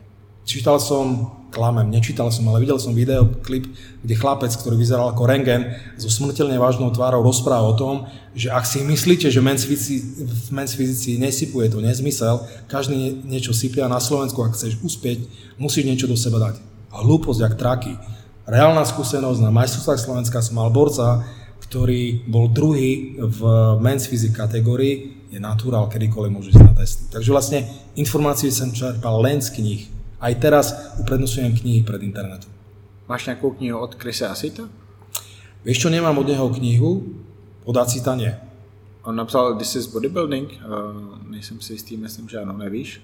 Čítal som, klamem, nečítal som, ale videl som videoklip, kde chlapec, ktorý vyzeral ako rengen, so smrteľne vážnou tvárou rozpráva o tom, že ak si myslíte, že men's v men's fyzici nesypuje, to nezmysel, každý niečo sypia na Slovensku, ak chceš uspieť, musíš niečo do seba dať. Hlúposť, jak traky reálna skúsenosť na majstrovstvách Slovenska som mal borca, ktorý bol druhý v men's physique kategórii, je naturál, kedykoľvek môže ísť na testy. Takže vlastne informácie som čerpal len z knih. Aj teraz uprednosujem knihy pred internetom. Máš nejakú knihu od Chrisa Asita? Vieš čo, nemám od neho knihu, od Asita nie. On napsal This is Bodybuilding, uh, nejsem si jistý, myslím, že ano, nevíš?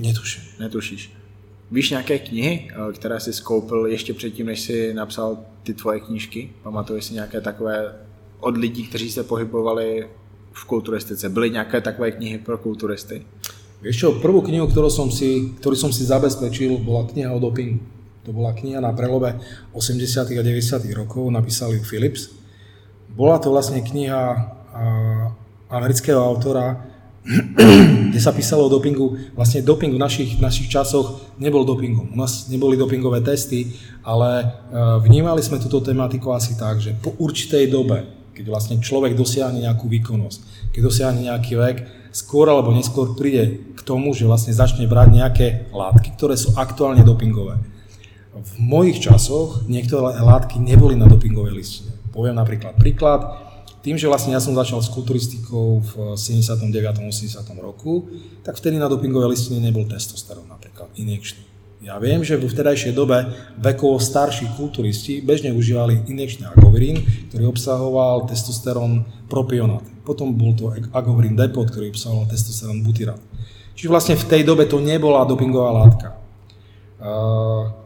Netuším. Netušíš. Víš nějaké knihy, eh, které jsi skoupil ještě předtím, než jsi napsal ty tvoje knížky? Pamatuješ si nějaké takové od lidí, kteří se pohybovali v kulturistice? Byly nějaké takové knihy pro kulturisty? Vieš čo, prvú knihu, ktorú som si, ktorú som si zabezpečil, bola kniha o dopingu. To bola kniha na prelobe 80. a 90. rokov, napísali Philips. Bola to vlastne kniha amerického autora kde sa písalo o dopingu, vlastne doping v našich, našich časoch nebol dopingom. U nás neboli dopingové testy, ale e, vnímali sme túto tematiku asi tak, že po určitej dobe, keď vlastne človek dosiahne nejakú výkonnosť, keď dosiahne nejaký vek, skôr alebo neskôr príde k tomu, že vlastne začne brať nejaké látky, ktoré sú aktuálne dopingové. V mojich časoch niektoré látky neboli na dopingovej listine. Poviem napríklad príklad, tým, že vlastne ja som začal s kulturistikou v 79. 80. roku, tak vtedy na dopingovej listine nebol testosterón napríklad, injekčný. Ja viem, že v vtedajšej dobe vekovo starší kulturisti bežne užívali injekčný agovirín, ktorý obsahoval testosterón propionát. Potom bol to agovirín depot, ktorý obsahoval testosterón butyrát. Čiže vlastne v tej dobe to nebola dopingová látka.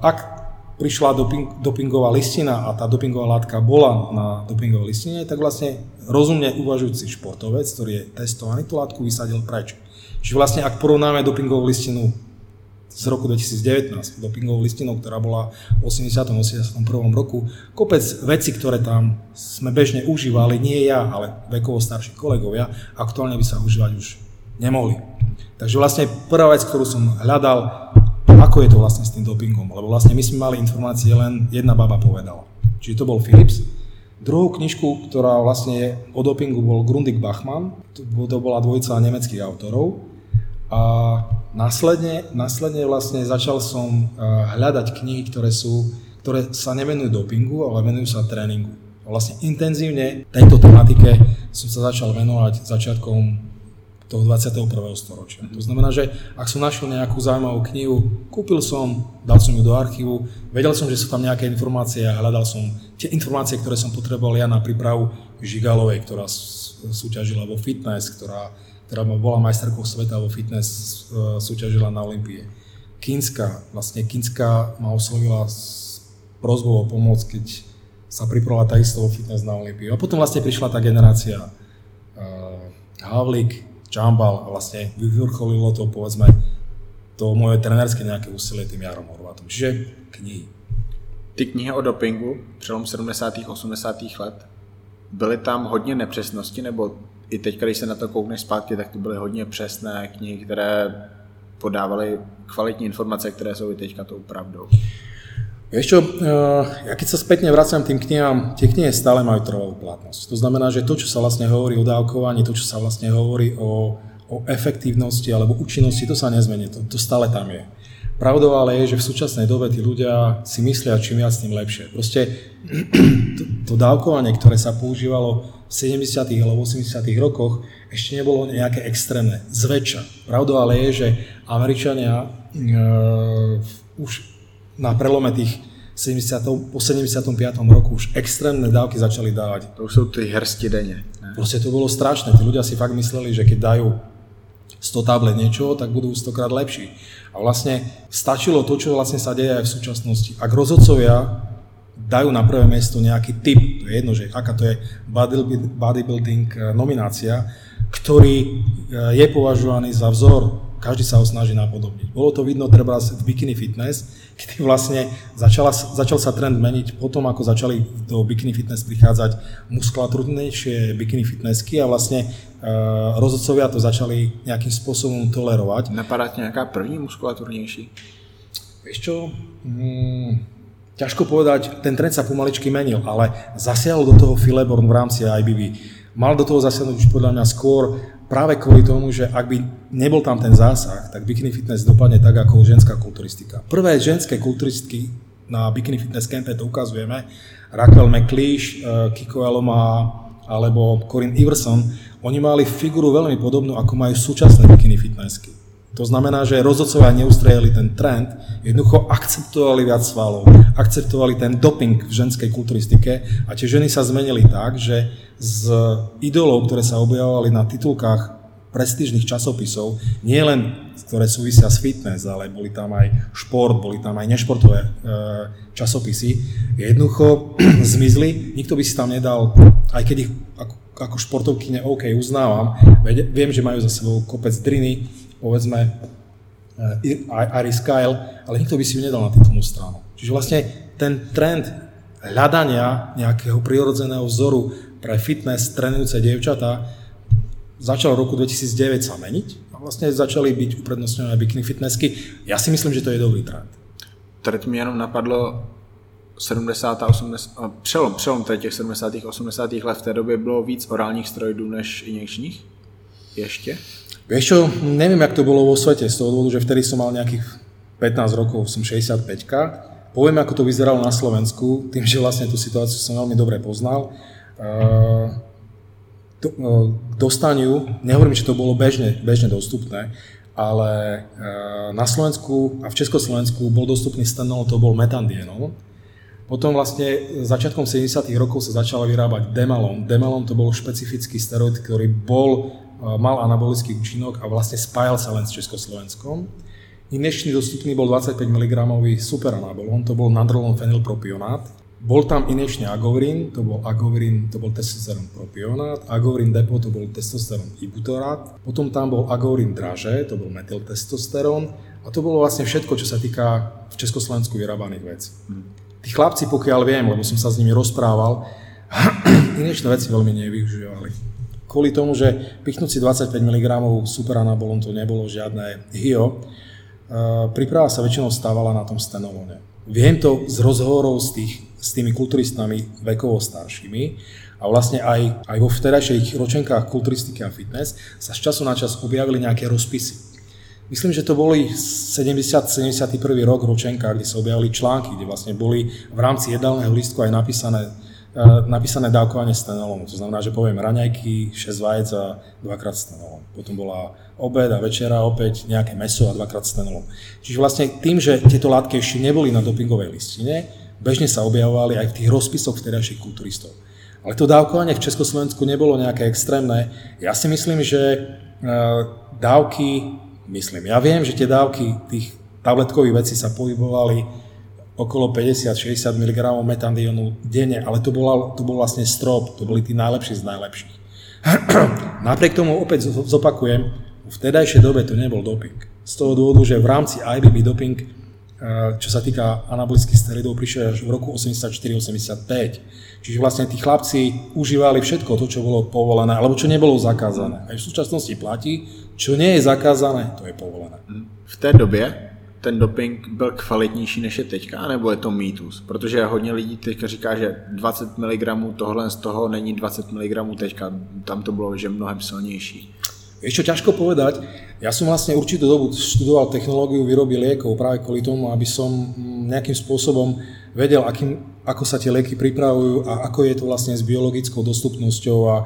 Ak prišla doping, dopingová listina a tá dopingová látka bola na dopingovej listine, tak vlastne rozumne uvažujúci športovec, ktorý je testovaný, tú látku vysadil preč. Čiže vlastne ak porovnáme dopingovú listinu z roku 2019, dopingovú listinu, ktorá bola v 80. 81. roku, kopec veci, ktoré tam sme bežne užívali, nie ja, ale vekovo starší kolegovia, aktuálne by sa užívať už nemohli. Takže vlastne prvá vec, ktorú som hľadal, ako je to vlastne s tým dopingom, lebo vlastne my sme mali informácie, len jedna baba povedala. Čiže to bol Philips. Druhú knižku, ktorá vlastne je o dopingu, bol Grundig Bachmann, to, to bola dvojica nemeckých autorov. A následne, následne vlastne začal som eh, hľadať knihy, ktoré, sú, ktoré sa nevenujú dopingu, ale venujú sa tréningu. Vlastne intenzívne tejto tematike som sa začal venovať začiatkom toho 21. storočia. To znamená, že ak som našiel nejakú zaujímavú knihu, kúpil som, dal som ju do archívu, vedel som, že sú tam nejaké informácie a hľadal som tie informácie, ktoré som potreboval ja na prípravu Žigalovej, ktorá súťažila vo fitness, ktorá, ktorá bola majsterkou sveta vo fitness, e, súťažila na Olympie. Kínska, vlastne Kínska ma oslovila s prozbou o pomoc, keď sa pripravila takisto vo fitness na Olympiu. A potom vlastne prišla tá generácia uh, Havlik, Čambal a vlastne vyvrcholilo to, povedzme, to moje trenerské nejaké úsilie tým Jarom Horvátom. Čiže knihy. Ty knihy o dopingu, přelom 70. 80. let, byly tam hodně nepřesnosti, nebo i teď, když se na to koukneš zpátky, tak to byly hodně přesné knihy, které podávaly kvalitní informace, které jsou i teďka tou pravdou? Vieš čo, ja keď sa spätne vraciam tým knihám, tie knihy stále majú trvalú platnosť. To znamená, že to, čo sa vlastne hovorí o dávkovaní, to, čo sa vlastne hovorí o, o efektívnosti alebo účinnosti, to sa nezmení, to, to stále tam je. Pravdou ale je, že v súčasnej dobe tí ľudia si myslia čím viac, tým lepšie. Proste to, to dávkovanie, ktoré sa používalo v 70. alebo 80. rokoch, ešte nebolo nejaké extrémne. Zväčša. Pravdou ale je, že Američania e, už na prelome tých 70, po 75. roku už extrémne dávky začali dávať. To už sú tie hrsti denne. Proste to bolo strašné. Tí ľudia si fakt mysleli, že keď dajú 100 tablet niečoho, tak budú 100 krát lepší. A vlastne stačilo to, čo vlastne sa deje aj v súčasnosti. Ak rozhodcovia dajú na prvé miesto nejaký typ, to je jedno, že aká to je bodybuilding eh, nominácia, ktorý eh, je považovaný za vzor, každý sa ho snaží napodobniť. Bolo to vidno treba v Bikini Fitness, kedy vlastne začala, začal sa trend meniť potom, ako začali do bikini fitness prichádzať muskulatúrnejšie bikini fitnessky a vlastne uh, rozhodcovia to začali nejakým spôsobom tolerovať. Napadá nejaká první muskulatúrnejší? Vieš čo? Hmm, ťažko povedať, ten trend sa pomaličky menil, ale zasiahol do toho Fileborn v rámci IBB. Mal do toho zasiahnuť už podľa mňa skôr práve kvôli tomu, že ak by nebol tam ten zásah, tak bikini fitness dopadne tak ako ženská kulturistika. Prvé ženské kulturistky na bikini fitness campe to ukazujeme, Raquel McLeish, eh, Kiko Eloma alebo Corinne Iverson, oni mali figuru veľmi podobnú, ako majú súčasné bikini fitnessky. To znamená, že rozhodcovia neustrejeli ten trend, jednoducho akceptovali viac svalov, akceptovali ten doping v ženskej kulturistike a tie ženy sa zmenili tak, že z idolov, ktoré sa objavovali na titulkách prestížnych časopisov, nie len ktoré súvisia s fitness, ale boli tam aj šport, boli tam aj nešportové e, časopisy, jednoducho zmizli, nikto by si tam nedal, aj keď ich ako, ako športovkyne OK uznávam, viem, že majú za sebou kopec driny, povedzme uh, Iris Kyle, ale nikto by si ju nedal na titulnú stranu. Čiže vlastne ten trend hľadania nejakého prirodzeného vzoru pre fitness trénujúce dievčatá začal v roku 2009 sa meniť a vlastne začali byť uprednostňované bikini fitnessky. Ja si myslím, že to je dobrý trend. Teď mi jenom napadlo 70. 80, přelom, přelom těch 70. 80. let v té době bylo víc orálních steroidů než injekčních? Ještě? Vieš čo, neviem, jak to bolo vo svete, z toho dôvodu, že vtedy som mal nejakých 15 rokov, som 65 Poviem, ako to vyzeralo na Slovensku, tým, že vlastne tú situáciu som veľmi dobre poznal. Uh, to, uh, dostaniu, nehovorím, že to bolo bežne, bežne dostupné, ale uh, na Slovensku a v Československu bol dostupný stenol, to bol metandienol. Potom vlastne začiatkom 70. rokov sa začala vyrábať Demalon. Demalon to bol špecifický steroid, ktorý bol mal anabolický účinok a vlastne spájal sa len s Československom. Injekčný dostupný bol 25 mg superanabolon, to bol nandrolon fenylpropionát. Bol tam injekčný agoverin, to bol agoverin, to bol testosterón propionát, agoverin depo, to bol testosterón ibutorát, potom tam bol agoverin draže, to bol metyltestosterón. A to bolo vlastne všetko, čo sa týka v Československu vyrábaných vecí. Tí chlapci, pokiaľ viem, lebo som sa s nimi rozprával, injekčné veci veľmi nevyužívali. Kvôli tomu, že pichnúť si 25 mg superanabolon to nebolo žiadne HIO, príprava sa väčšinou stávala na tom stenolone. Viem to z rozhovorov s, tých, s tými kulturistami vekovo staršími a vlastne aj, aj vo vtedajších ročenkách kulturistiky a fitness sa z času na čas objavili nejaké rozpisy. Myslím, že to boli 70-71 rok ročenka, kde sa objavili články, kde vlastne boli v rámci jedálneho listku aj napísané E, napísané dávkovanie stenolomu. To znamená, že poviem raňajky, 6 vajec a dvakrát stenolom. Potom bola obed a večera opäť nejaké meso a dvakrát stenolom. Čiže vlastne tým, že tieto látky ešte neboli na dopingovej listine, bežne sa objavovali aj v tých rozpisoch vtedajších kulturistov. Ale to dávkovanie v Československu nebolo nejaké extrémne. Ja si myslím, že e, dávky, myslím, ja viem, že tie dávky tých tabletkových vecí sa pohybovali okolo 50-60 mg metandionu denne, ale to, bola, to bol vlastne strop, to boli tí najlepší z najlepších. Napriek tomu opäť zopakujem, v vtedajšej dobe to nebol doping. Z toho dôvodu, že v rámci IBB doping, eh, čo sa týka anabolických steroidov, prišiel až v roku 84-85. Čiže vlastne tí chlapci užívali všetko to, čo bolo povolené, alebo čo nebolo zakázané. Aj v súčasnosti platí, čo nie je zakázané, to je povolené. V té době ten doping byl kvalitnější než je teďka, nebo je to mýtus? Protože hodně lidí teďka říká, že 20 mg tohle z toho není 20 mg teďka, tam to bylo, že mnohem silnější. Ešte ťažko povedať. Ja som vlastne určitú dobu študoval technológiu výroby liekov práve kvôli tomu, aby som nejakým spôsobom vedel, akým, ako sa tie lieky pripravujú a ako je to vlastne s biologickou dostupnosťou a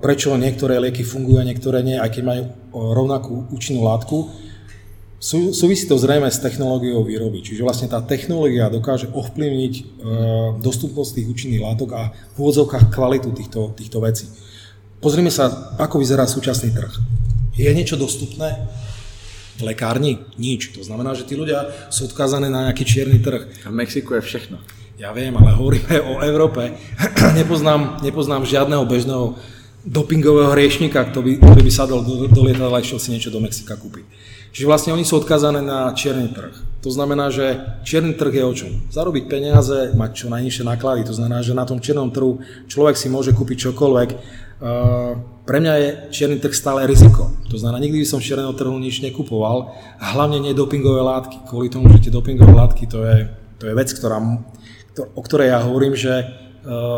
prečo niektoré lieky fungujú a niektoré nie, aj keď majú rovnakú účinnú látku. Sú, súvisí to zrejme s technológiou výroby, čiže vlastne tá technológia dokáže ovplyvniť e, dostupnosť tých účinných látok a v úvodzovkách kvalitu týchto, týchto vecí. Pozrime sa, ako vyzerá súčasný trh. Je niečo dostupné? V lekárni? Nič. To znamená, že tí ľudia sú odkázané na nejaký čierny trh. A v Mexiku je všechno. Ja viem, ale hovoríme o Európe. nepoznám, nepoznám žiadneho bežného dopingového riešnika, ktorý by, ktorý by sadol do, do lietadla a išiel si niečo do Mexika kúpiť. Čiže vlastne oni sú odkázané na čierny trh. To znamená, že čierny trh je o čom? Zarobiť peniaze, mať čo najnižšie náklady. To znamená, že na tom čiernom trhu človek si môže kúpiť čokoľvek. Uh, pre mňa je čierny trh stále riziko. To znamená, nikdy by som čierneho trhu nič nekupoval, hlavne nie dopingové látky. Kvôli tomu, že tie dopingové látky to je, to je vec, ktorá o ktorej ja hovorím, že e,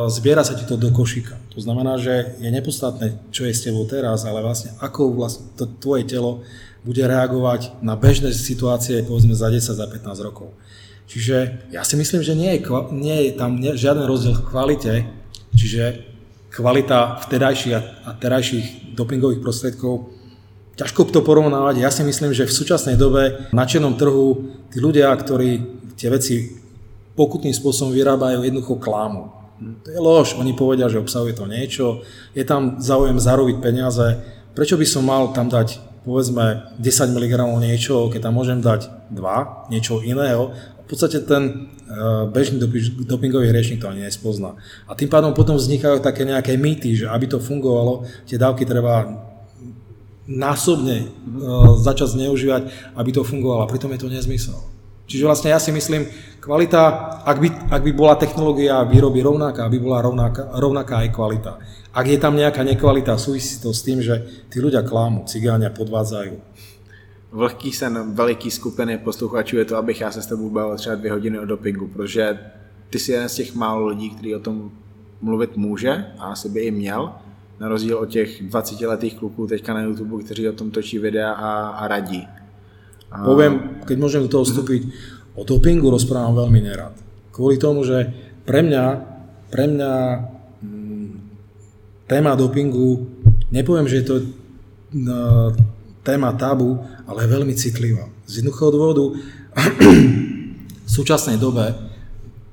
zbiera sa ti to do košíka. To znamená, že je nepodstatné, čo je s tebou teraz, ale vlastne ako vlastne to tvoje telo bude reagovať na bežné situácie, povedzme za 10, za 15 rokov. Čiže ja si myslím, že nie je, nie je tam žiaden rozdiel v kvalite, čiže kvalita vtedajších a terajších dopingových prostriedkov ťažko to porovnávať. Ja si myslím, že v súčasnej dobe na černom trhu tí ľudia, ktorí tie veci pokutným spôsobom vyrábajú jednoducho klámu. To je lož, oni povedia, že obsahuje to niečo, je tam záujem zarobiť peniaze, prečo by som mal tam dať povedzme 10 mg niečo, keď tam môžem dať 2, niečo iného. V podstate ten e, bežný dopingový riešnik to ani nespozná. A tým pádom potom vznikajú také nejaké mýty, že aby to fungovalo, tie dávky treba násobne e, začať zneužívať, aby to fungovalo. A pritom je to nezmysel. Čiže vlastne ja si myslím, kvalita, ak by, ak by bola technológia výroby rovnaká, aby bola rovnaká, rovnaká aj kvalita. Ak je tam nejaká nekvalita, súvisí to s tým, že tí ľudia klámu, cigáňa podvádzajú. Vlhký sen veliký skupiny posluchačů je to, abych já se s tebou bavil třeba dvě hodiny o dopingu, protože ty jsi jeden z těch málo lidí, který o tom mluvit může a asi by i měl, na rozdíl od těch 20 letých kluků teďka na YouTube, kteří o tom točí videa a, a radí. Poviem, keď môžem do toho vstúpiť, o dopingu rozprávam veľmi nerad. Kvôli tomu, že pre mňa, pre mňa mm, téma dopingu, nepoviem, že je to no, téma tabu, ale je veľmi citlivá. Z jednoduchého dôvodu v súčasnej dobe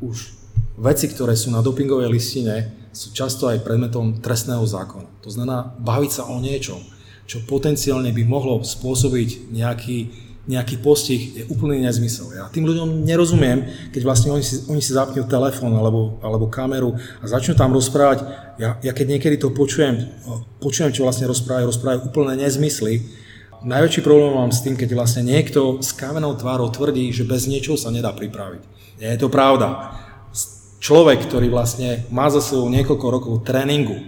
už veci, ktoré sú na dopingovej listine, sú často aj predmetom trestného zákona. To znamená baviť sa o niečom, čo potenciálne by mohlo spôsobiť nejaký nejaký postih je úplný nezmysel. Ja tým ľuďom nerozumiem, keď vlastne oni si, oni si zapnú telefón alebo, alebo kameru a začnú tam rozprávať. Ja, ja keď niekedy to počujem, počujem, čo vlastne rozprávajú, rozprávajú úplné nezmysly. Najväčší problém mám s tým, keď vlastne niekto s kamenou tvárou tvrdí, že bez niečoho sa nedá pripraviť. Nie je to pravda. Človek, ktorý vlastne má za sebou niekoľko rokov tréningu,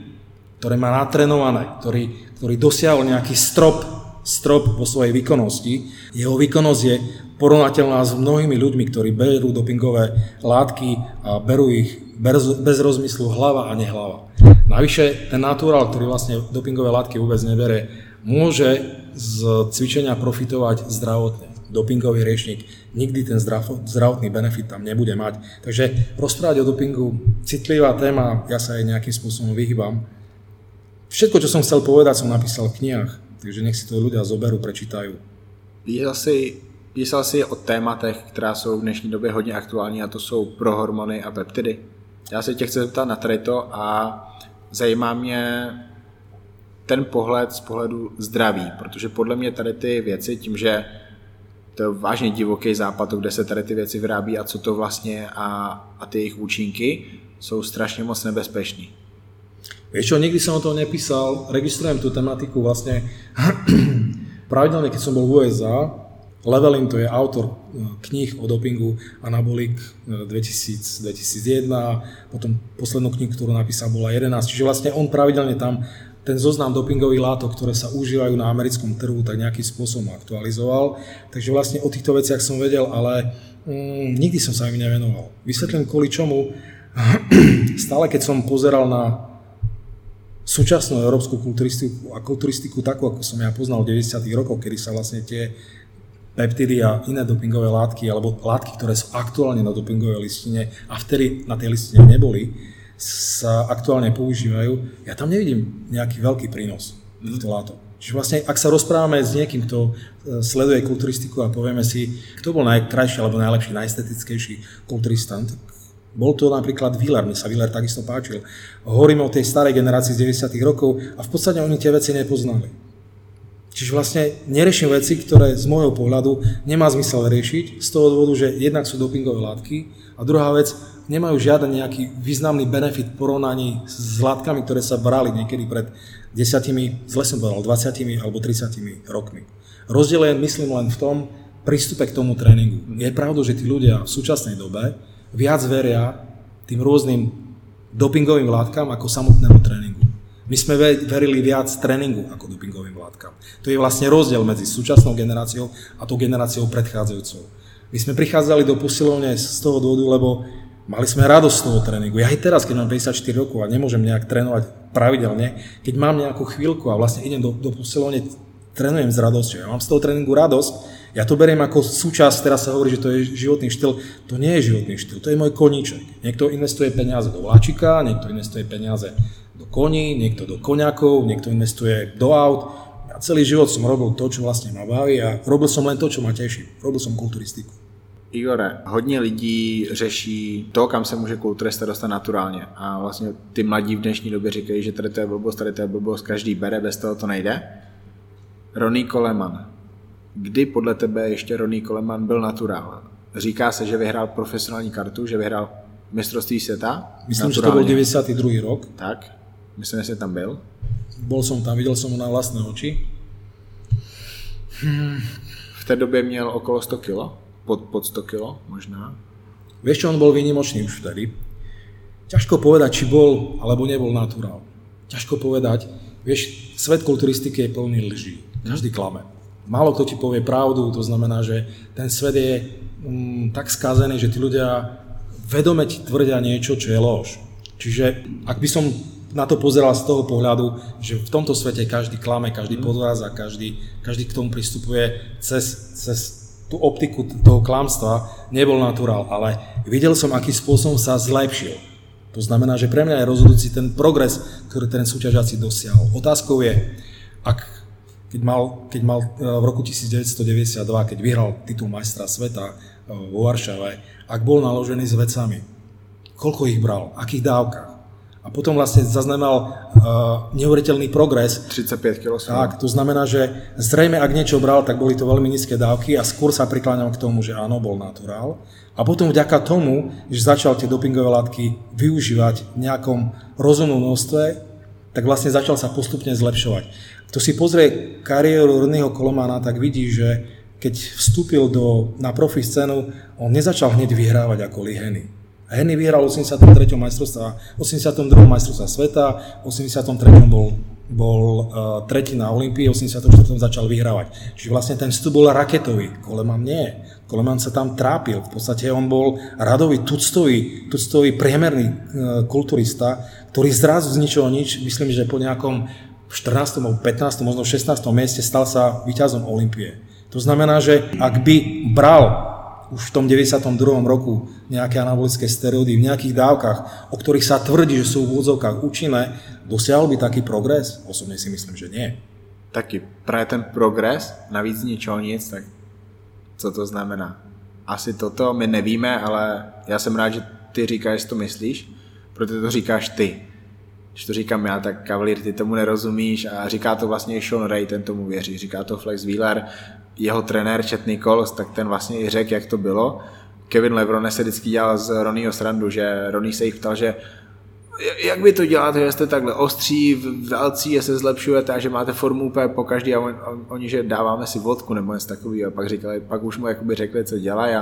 ktoré má natrenované, ktorý, ktorý dosiahol nejaký strop strop vo svojej výkonnosti. Jeho výkonnosť je porovnateľná s mnohými ľuďmi, ktorí berú dopingové látky a berú ich bez, rozmyslu hlava a nehlava. Navyše ten naturál, ktorý vlastne dopingové látky vôbec nebere, môže z cvičenia profitovať zdravotne. Dopingový riešnik nikdy ten zdravotný benefit tam nebude mať. Takže rozprávať o dopingu, citlivá téma, ja sa aj nejakým spôsobom vyhýbam. Všetko, čo som chcel povedať, som napísal v knihách takže nech si to ľudia zoberú, prečítajú. Písal si, písal si o tématech, která jsou v dnešní době hodně aktuální a to jsou prohormony a peptidy. Já se tě chci zeptat na tady to a zajímá mě ten pohled z pohledu zdraví, protože podle mě tady ty věci, tím, že to je vážně divoký západ, kde se tady ty věci vyrábí a co to vlastně a, a ty jejich účinky jsou strašně moc nebezpečný. Vieš čo, nikdy som o tom nepísal, registrujem tú tematiku vlastne pravidelne, keď som bol v USA, Levelin to je autor e, kníh o dopingu Anabolik 2000, 2001, potom poslednú knihu, ktorú napísal, bola 11, čiže vlastne on pravidelne tam ten zoznam dopingových látok, ktoré sa užívajú na americkom trhu, tak nejakým spôsobom aktualizoval. Takže vlastne o týchto veciach som vedel, ale mm, nikdy som sa im nevenoval. Vysvetlím kvôli čomu. Stále keď som pozeral na súčasnú európsku kulturistiku a kulturistiku takú, ako som ja poznal v 90. rokoch, kedy sa vlastne tie peptidy a iné dopingové látky, alebo látky, ktoré sú aktuálne na dopingovej listine a vtedy na tej listine neboli, sa aktuálne používajú, ja tam nevidím nejaký veľký prínos týchto látok. Čiže vlastne, ak sa rozprávame s niekým, kto e, sleduje kulturistiku a povieme si, kto bol najkrajší alebo najlepší, najestetickejší kulturista, no tak bol to napríklad Willer, mne sa Willer takisto páčil. Hovoríme o tej starej generácii z 90. rokov a v podstate oni tie veci nepoznali. Čiže vlastne neriešim veci, ktoré z môjho pohľadu nemá zmysel riešiť, z toho dôvodu, že jednak sú dopingové látky a druhá vec, nemajú žiaden nejaký významný benefit porovnaní s látkami, ktoré sa brali niekedy pred desiatimi, zle som povedal, 20 alebo 30 rokmi. Rozdiel je, myslím, len v tom prístupe k tomu tréningu. Je pravda, že tí ľudia v súčasnej dobe viac veria tým rôznym dopingovým látkam ako samotnému tréningu. My sme verili viac tréningu ako dopingovým látkam. To je vlastne rozdiel medzi súčasnou generáciou a tou generáciou predchádzajúcou. My sme prichádzali do posilovne z toho dôvodu, lebo Mali sme radosť z toho tréningu. Ja aj teraz, keď mám 54 rokov a nemôžem nejak trénovať pravidelne, keď mám nejakú chvíľku a vlastne idem do, do posilovne, trénujem s radosťou. Ja mám z toho tréningu radosť, ja to beriem ako súčasť, teraz sa hovorí, že to je životný štýl. To nie je životný štýl, to je môj koníček. Niekto investuje peniaze do vláčika, niekto investuje peniaze do koní, niekto do koňakov, niekto investuje do aut. Ja celý život som robil to, čo vlastne ma baví a robil som len to, čo ma teší. Robil som kulturistiku. Igore, hodně lidí řeší to, kam se může kulturista dostat naturálně. A vlastně ty mladí v dnešní době říkají, že tady to je blbost, tady to je blbost, každý bere, bez toho to nejde. Ronny Coleman. Kdy podle tebe ještě Ronny Coleman byl naturál? Říká se, že vyhrál profesionální kartu, že vyhrál mistrovství světa. Myslím, naturálně. že to byl 92. rok. Tak, myslím, že tam byl. Bol som tam, videl som ho na vlastné oči. Hmm. V té době měl okolo 100 kilo pod, pod 100 kg možná. Vieš čo, on bol výnimočný už vtedy. Ťažko povedať, či bol alebo nebol naturál. Ťažko povedať. Vieš, svet kulturistiky je plný lží. Každý klame. Málo kto ti povie pravdu, to znamená, že ten svet je mm, tak skazený, že tí ľudia vedome ti tvrdia niečo, čo je lož. Čiže ak by som na to pozeral z toho pohľadu, že v tomto svete každý klame, každý podvádza, každý, každý k tomu pristupuje cez, cez tú optiku toho klamstva nebol naturál, ale videl som, aký spôsobom sa zlepšil. To znamená, že pre mňa je rozhodujúci ten progres, ktorý ten súťažací dosiahol. Otázkou je, ak, keď, mal, keď mal e, v roku 1992, keď vyhral titul majstra sveta e, vo Varšave, ak bol naložený s vecami, koľko ich bral, akých dávkach, a potom vlastne zaznamenal uh, neuveriteľný progres. 35 kg. Tak, to znamená, že zrejme ak niečo bral, tak boli to veľmi nízke dávky a skôr sa prikláňal k tomu, že áno, bol naturál. A potom vďaka tomu, že začal tie dopingové látky využívať v nejakom rozumnom množstve, tak vlastne začal sa postupne zlepšovať. Kto si pozrie kariéru Rného Kolomana, tak vidí, že keď vstúpil do, na profi scénu, on nezačal hneď vyhrávať ako Liheny Henny vyhral 83. majstrovstva, 82. majstrovstva sveta, 83. bol, bol uh, tretí na Olympii, 84. začal vyhrávať. Čiže vlastne ten vstup bol raketový, Koleman nie. Koleman sa tam trápil, v podstate on bol radový, tuctový, tuctový priemerný uh, kulturista, ktorý zrazu z ničoho nič, myslím, že po nejakom 14. 15. možno 16. mieste stal sa víťazom Olympie. To znamená, že ak by bral už v tom 92. roku nejaké anabolické steroidy v nejakých dávkach, o ktorých sa tvrdí, že sú v úvodzovkách účinné, dosiahol by taký progres? Osobne si myslím, že nie. Taky právě ten progres, navíc ničeho nic, tak co to znamená? Asi toto my nevíme, ale já jsem rád, že ty říkáš, že to myslíš, protože to říkáš ty. Když to říkám já, tak Cavalier, ty tomu nerozumíš a říká to vlastně i Sean Ray, ten tomu věří. Říká to Flex Wheeler, jeho trenér Chet Nichols, tak ten vlastně i řekl, jak to bylo. Kevin Levrone se vždycky dělal z Ronnieho srandu, že Ronnie se jich ptal, že jak vy to děláte, že jste takhle ostří v dálcí, se zlepšujete a že máte formu úplně po každý a on, oni, že dáváme si vodku nebo něco takový a pak, říkali, pak už mu jakoby řekli, co dělají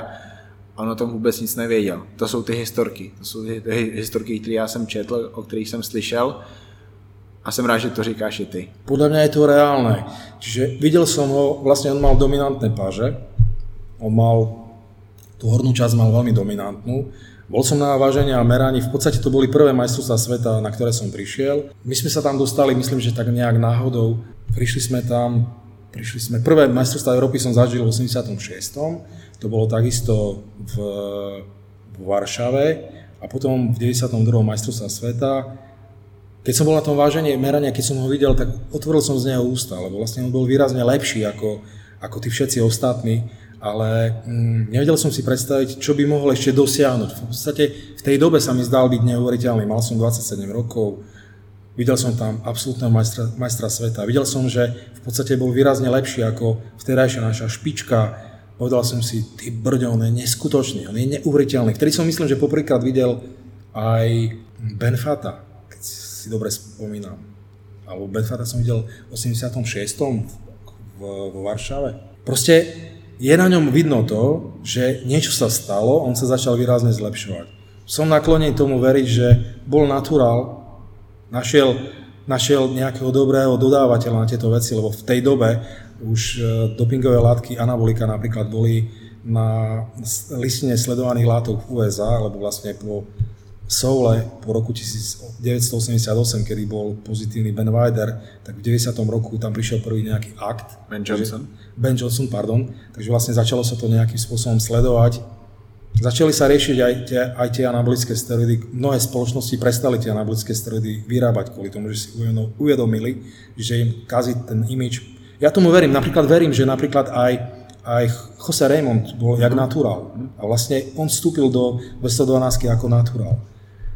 on o tom vůbec nic nevěděl. To jsou ty historky, to jsou ty historky, které já jsem četl, o kterých jsem slyšel A jsem rád, že to říkáš i ty. Podľa mňa je to reálne. Čiže videl som ho, vlastne on mal dominantné páže, on mal, tú hornú časť mal veľmi dominantnú, bol som na vážení a meraní, v podstate to boli prvé majstrovstvá sveta, na ktoré som prišiel. My sme sa tam dostali, myslím, že tak nejak náhodou. Prišli sme tam, prišli sme, prvé majstrovstvá Európy som zažil v 86. To bolo takisto v, v Varšave a potom v 92. majstrovstvá sveta. Keď som bol na tom vážení merania, keď som ho videl, tak otvoril som z neho ústa, lebo vlastne on bol výrazne lepší ako, ako tí všetci ostatní ale mm, nevedel som si predstaviť, čo by mohol ešte dosiahnuť. V podstate v tej dobe sa mi zdal byť neuveriteľný. Mal som 27 rokov, videl som tam absolútneho majstra, majstra sveta. Videl som, že v podstate bol výrazne lepší ako vtedajšia naša špička. Povedal som si, ty brďo, on je neskutočný, on je neuveriteľný. Ktorý som myslím, že poprvýkrát videl aj Benfata, keď si dobre spomínam. Alebo Benfata som videl v 86. v, vo Varšave. Proste je na ňom vidno to, že niečo sa stalo, on sa začal výrazne zlepšovať. Som naklonený tomu veriť, že bol naturál, našiel, našiel nejakého dobrého dodávateľa na tieto veci, lebo v tej dobe už e, dopingové látky anabolika napríklad boli na listine sledovaných látok v USA, alebo vlastne po Soule po roku 1988, kedy bol pozitívny Ben Wider, tak v 90. roku tam prišiel prvý nejaký akt. Ben Johnson. Ben Johnson, pardon. Takže vlastne začalo sa to nejakým spôsobom sledovať. Začali sa riešiť aj tie, aj tie anabolické steroidy. Mnohé spoločnosti prestali tie anabolické steroidy vyrábať kvôli tomu, že si uvedomili, že im kazí ten imič. Ja tomu verím. Napríklad verím, že napríklad aj aj Jose Raymond bol jak naturál. A vlastne on vstúpil do 212 ako naturál.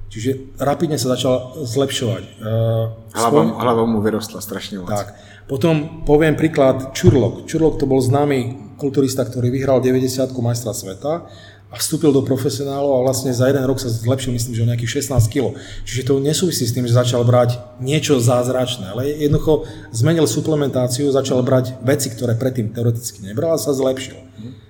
Čiže rapidne sa začal zlepšovať. Uh, hlava, hlava mu vyrostla strašne moc. Tak. Potom poviem príklad Čurlok. Čurlok to bol známy kulturista, ktorý vyhral 90 majstra sveta a vstúpil do profesionálov a vlastne za jeden rok sa zlepšil, myslím, že o nejakých 16 kg. Čiže to nesúvisí s tým, že začal brať niečo zázračné, ale jednoducho zmenil suplementáciu, začal brať veci, ktoré predtým teoreticky nebral a sa zlepšil.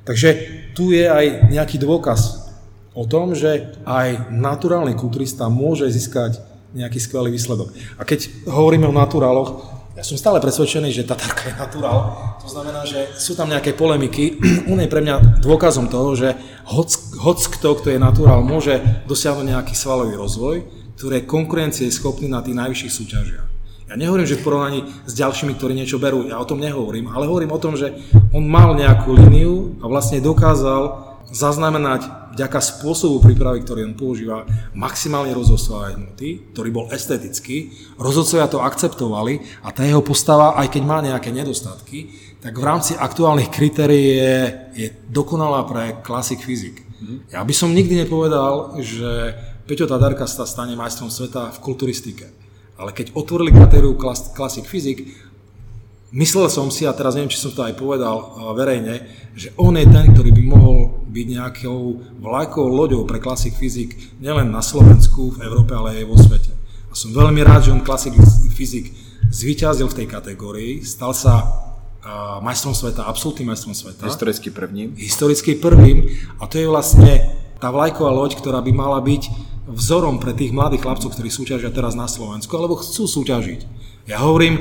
Takže tu je aj nejaký dôkaz o tom, že aj naturálny kulturista môže získať nejaký skvelý výsledok. A keď hovoríme o naturáloch, ja som stále presvedčený, že Tatarka je naturál. To znamená, že sú tam nejaké polemiky. On je pre mňa dôkazom toho, že hoc, hoc kto, kto je naturál, môže dosiahnuť nejaký svalový rozvoj, ktorý je konkurencie schopný na tých najvyšších súťažiach. Ja nehovorím, že v porovnaní s ďalšími, ktorí niečo berú, ja o tom nehovorím, ale hovorím o tom, že on mal nejakú líniu a vlastne dokázal zaznamenať vďaka spôsobu prípravy, ktorý on používa, maximálne rozhosovať hmoty, ktorý bol estetický. Rozhodcovia to akceptovali a tá jeho postava, aj keď má nejaké nedostatky, tak v rámci aktuálnych kritérií je, je dokonalá pre klasik fyzik. Mm. Ja by som nikdy nepovedal, že Peťo Tadarka sa stane majstrom sveta v kulturistike. Ale keď otvorili kritériu klasik fyzik, Myslel som si, a teraz neviem, či som to aj povedal verejne, že on je ten, ktorý by mohol byť nejakou vlajkou loďou pre Classic Fyzik nielen na Slovensku, v Európe, ale aj vo svete. A som veľmi rád, že on Classic Fyzik zvíťazil v tej kategórii, stal sa majstrom sveta, absolútnym majstrom sveta. Historicky prvým. Historicky prvým a to je vlastne tá vlajková loď, ktorá by mala byť vzorom pre tých mladých chlapcov, ktorí súťažia teraz na Slovensku, alebo chcú súťažiť. Ja hovorím,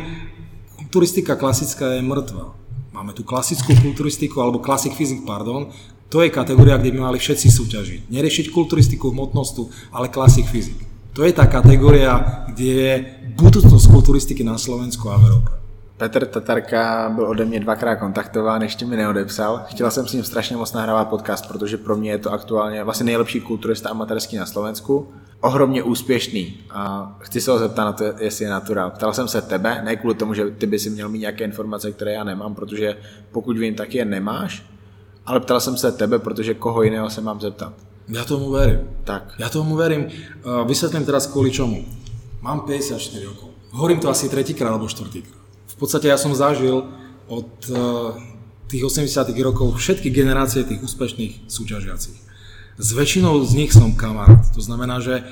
Turistika klasická je mŕtva. Máme tu klasickú kulturistiku, alebo classic physics, pardon. To je kategória, kde by mali všetci súťažiť. Neriešiť kulturistiku, hmotnostu, ale classic physics. To je tá kategória, kde je budúcnosť kulturistiky na Slovensku a v Európe. Petr Tatarka byl ode mě dvakrát kontaktován, ještě mi neodepsal. Chtěla jsem s ním strašně moc nahrávat podcast, protože pro mě je to aktuálně vlastně nejlepší kulturista amatérský na Slovensku. Ohromně úspěšný a chci se ho zeptat na to, jestli je naturál. Ptal jsem se tebe, ne kvůli tomu, že ty by si měl mít nějaké informace, které já nemám, protože pokud vím, tak je nemáš, ale ptal jsem se tebe, protože koho jiného se mám zeptat. Ja tomu verím. Tak. Ja tomu verím. Vysvetlím teraz kvôli čomu. Mám 54 rokov. Hovorím to asi tretíkrát alebo štvrtýkrát podstate ja som zažil od eh, tých 80 rokov všetky generácie tých úspešných súťažiacich. S väčšinou z nich som kamarát. To znamená, že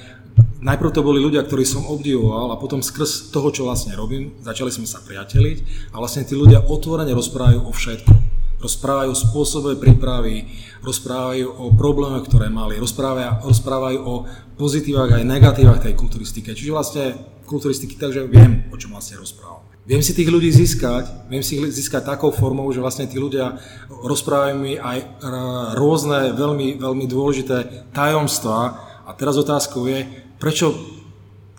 najprv to boli ľudia, ktorí som obdivoval a potom skrz toho, čo vlastne robím, začali sme sa priateliť a vlastne tí ľudia otvorene rozprávajú o všetkom. Rozprávajú o spôsobe prípravy, rozprávajú o problémoch, ktoré mali, rozprávajú, rozprávajú o pozitívach aj negatívach tej kulturistike. Čiže vlastne kulturistiky, takže viem, o čom vlastne rozprávam. Viem si tých ľudí získať, viem si ich získať takou formou, že vlastne tí ľudia rozprávajú mi aj rôzne veľmi, veľmi dôležité tajomstvá. A teraz otázkou je, prečo,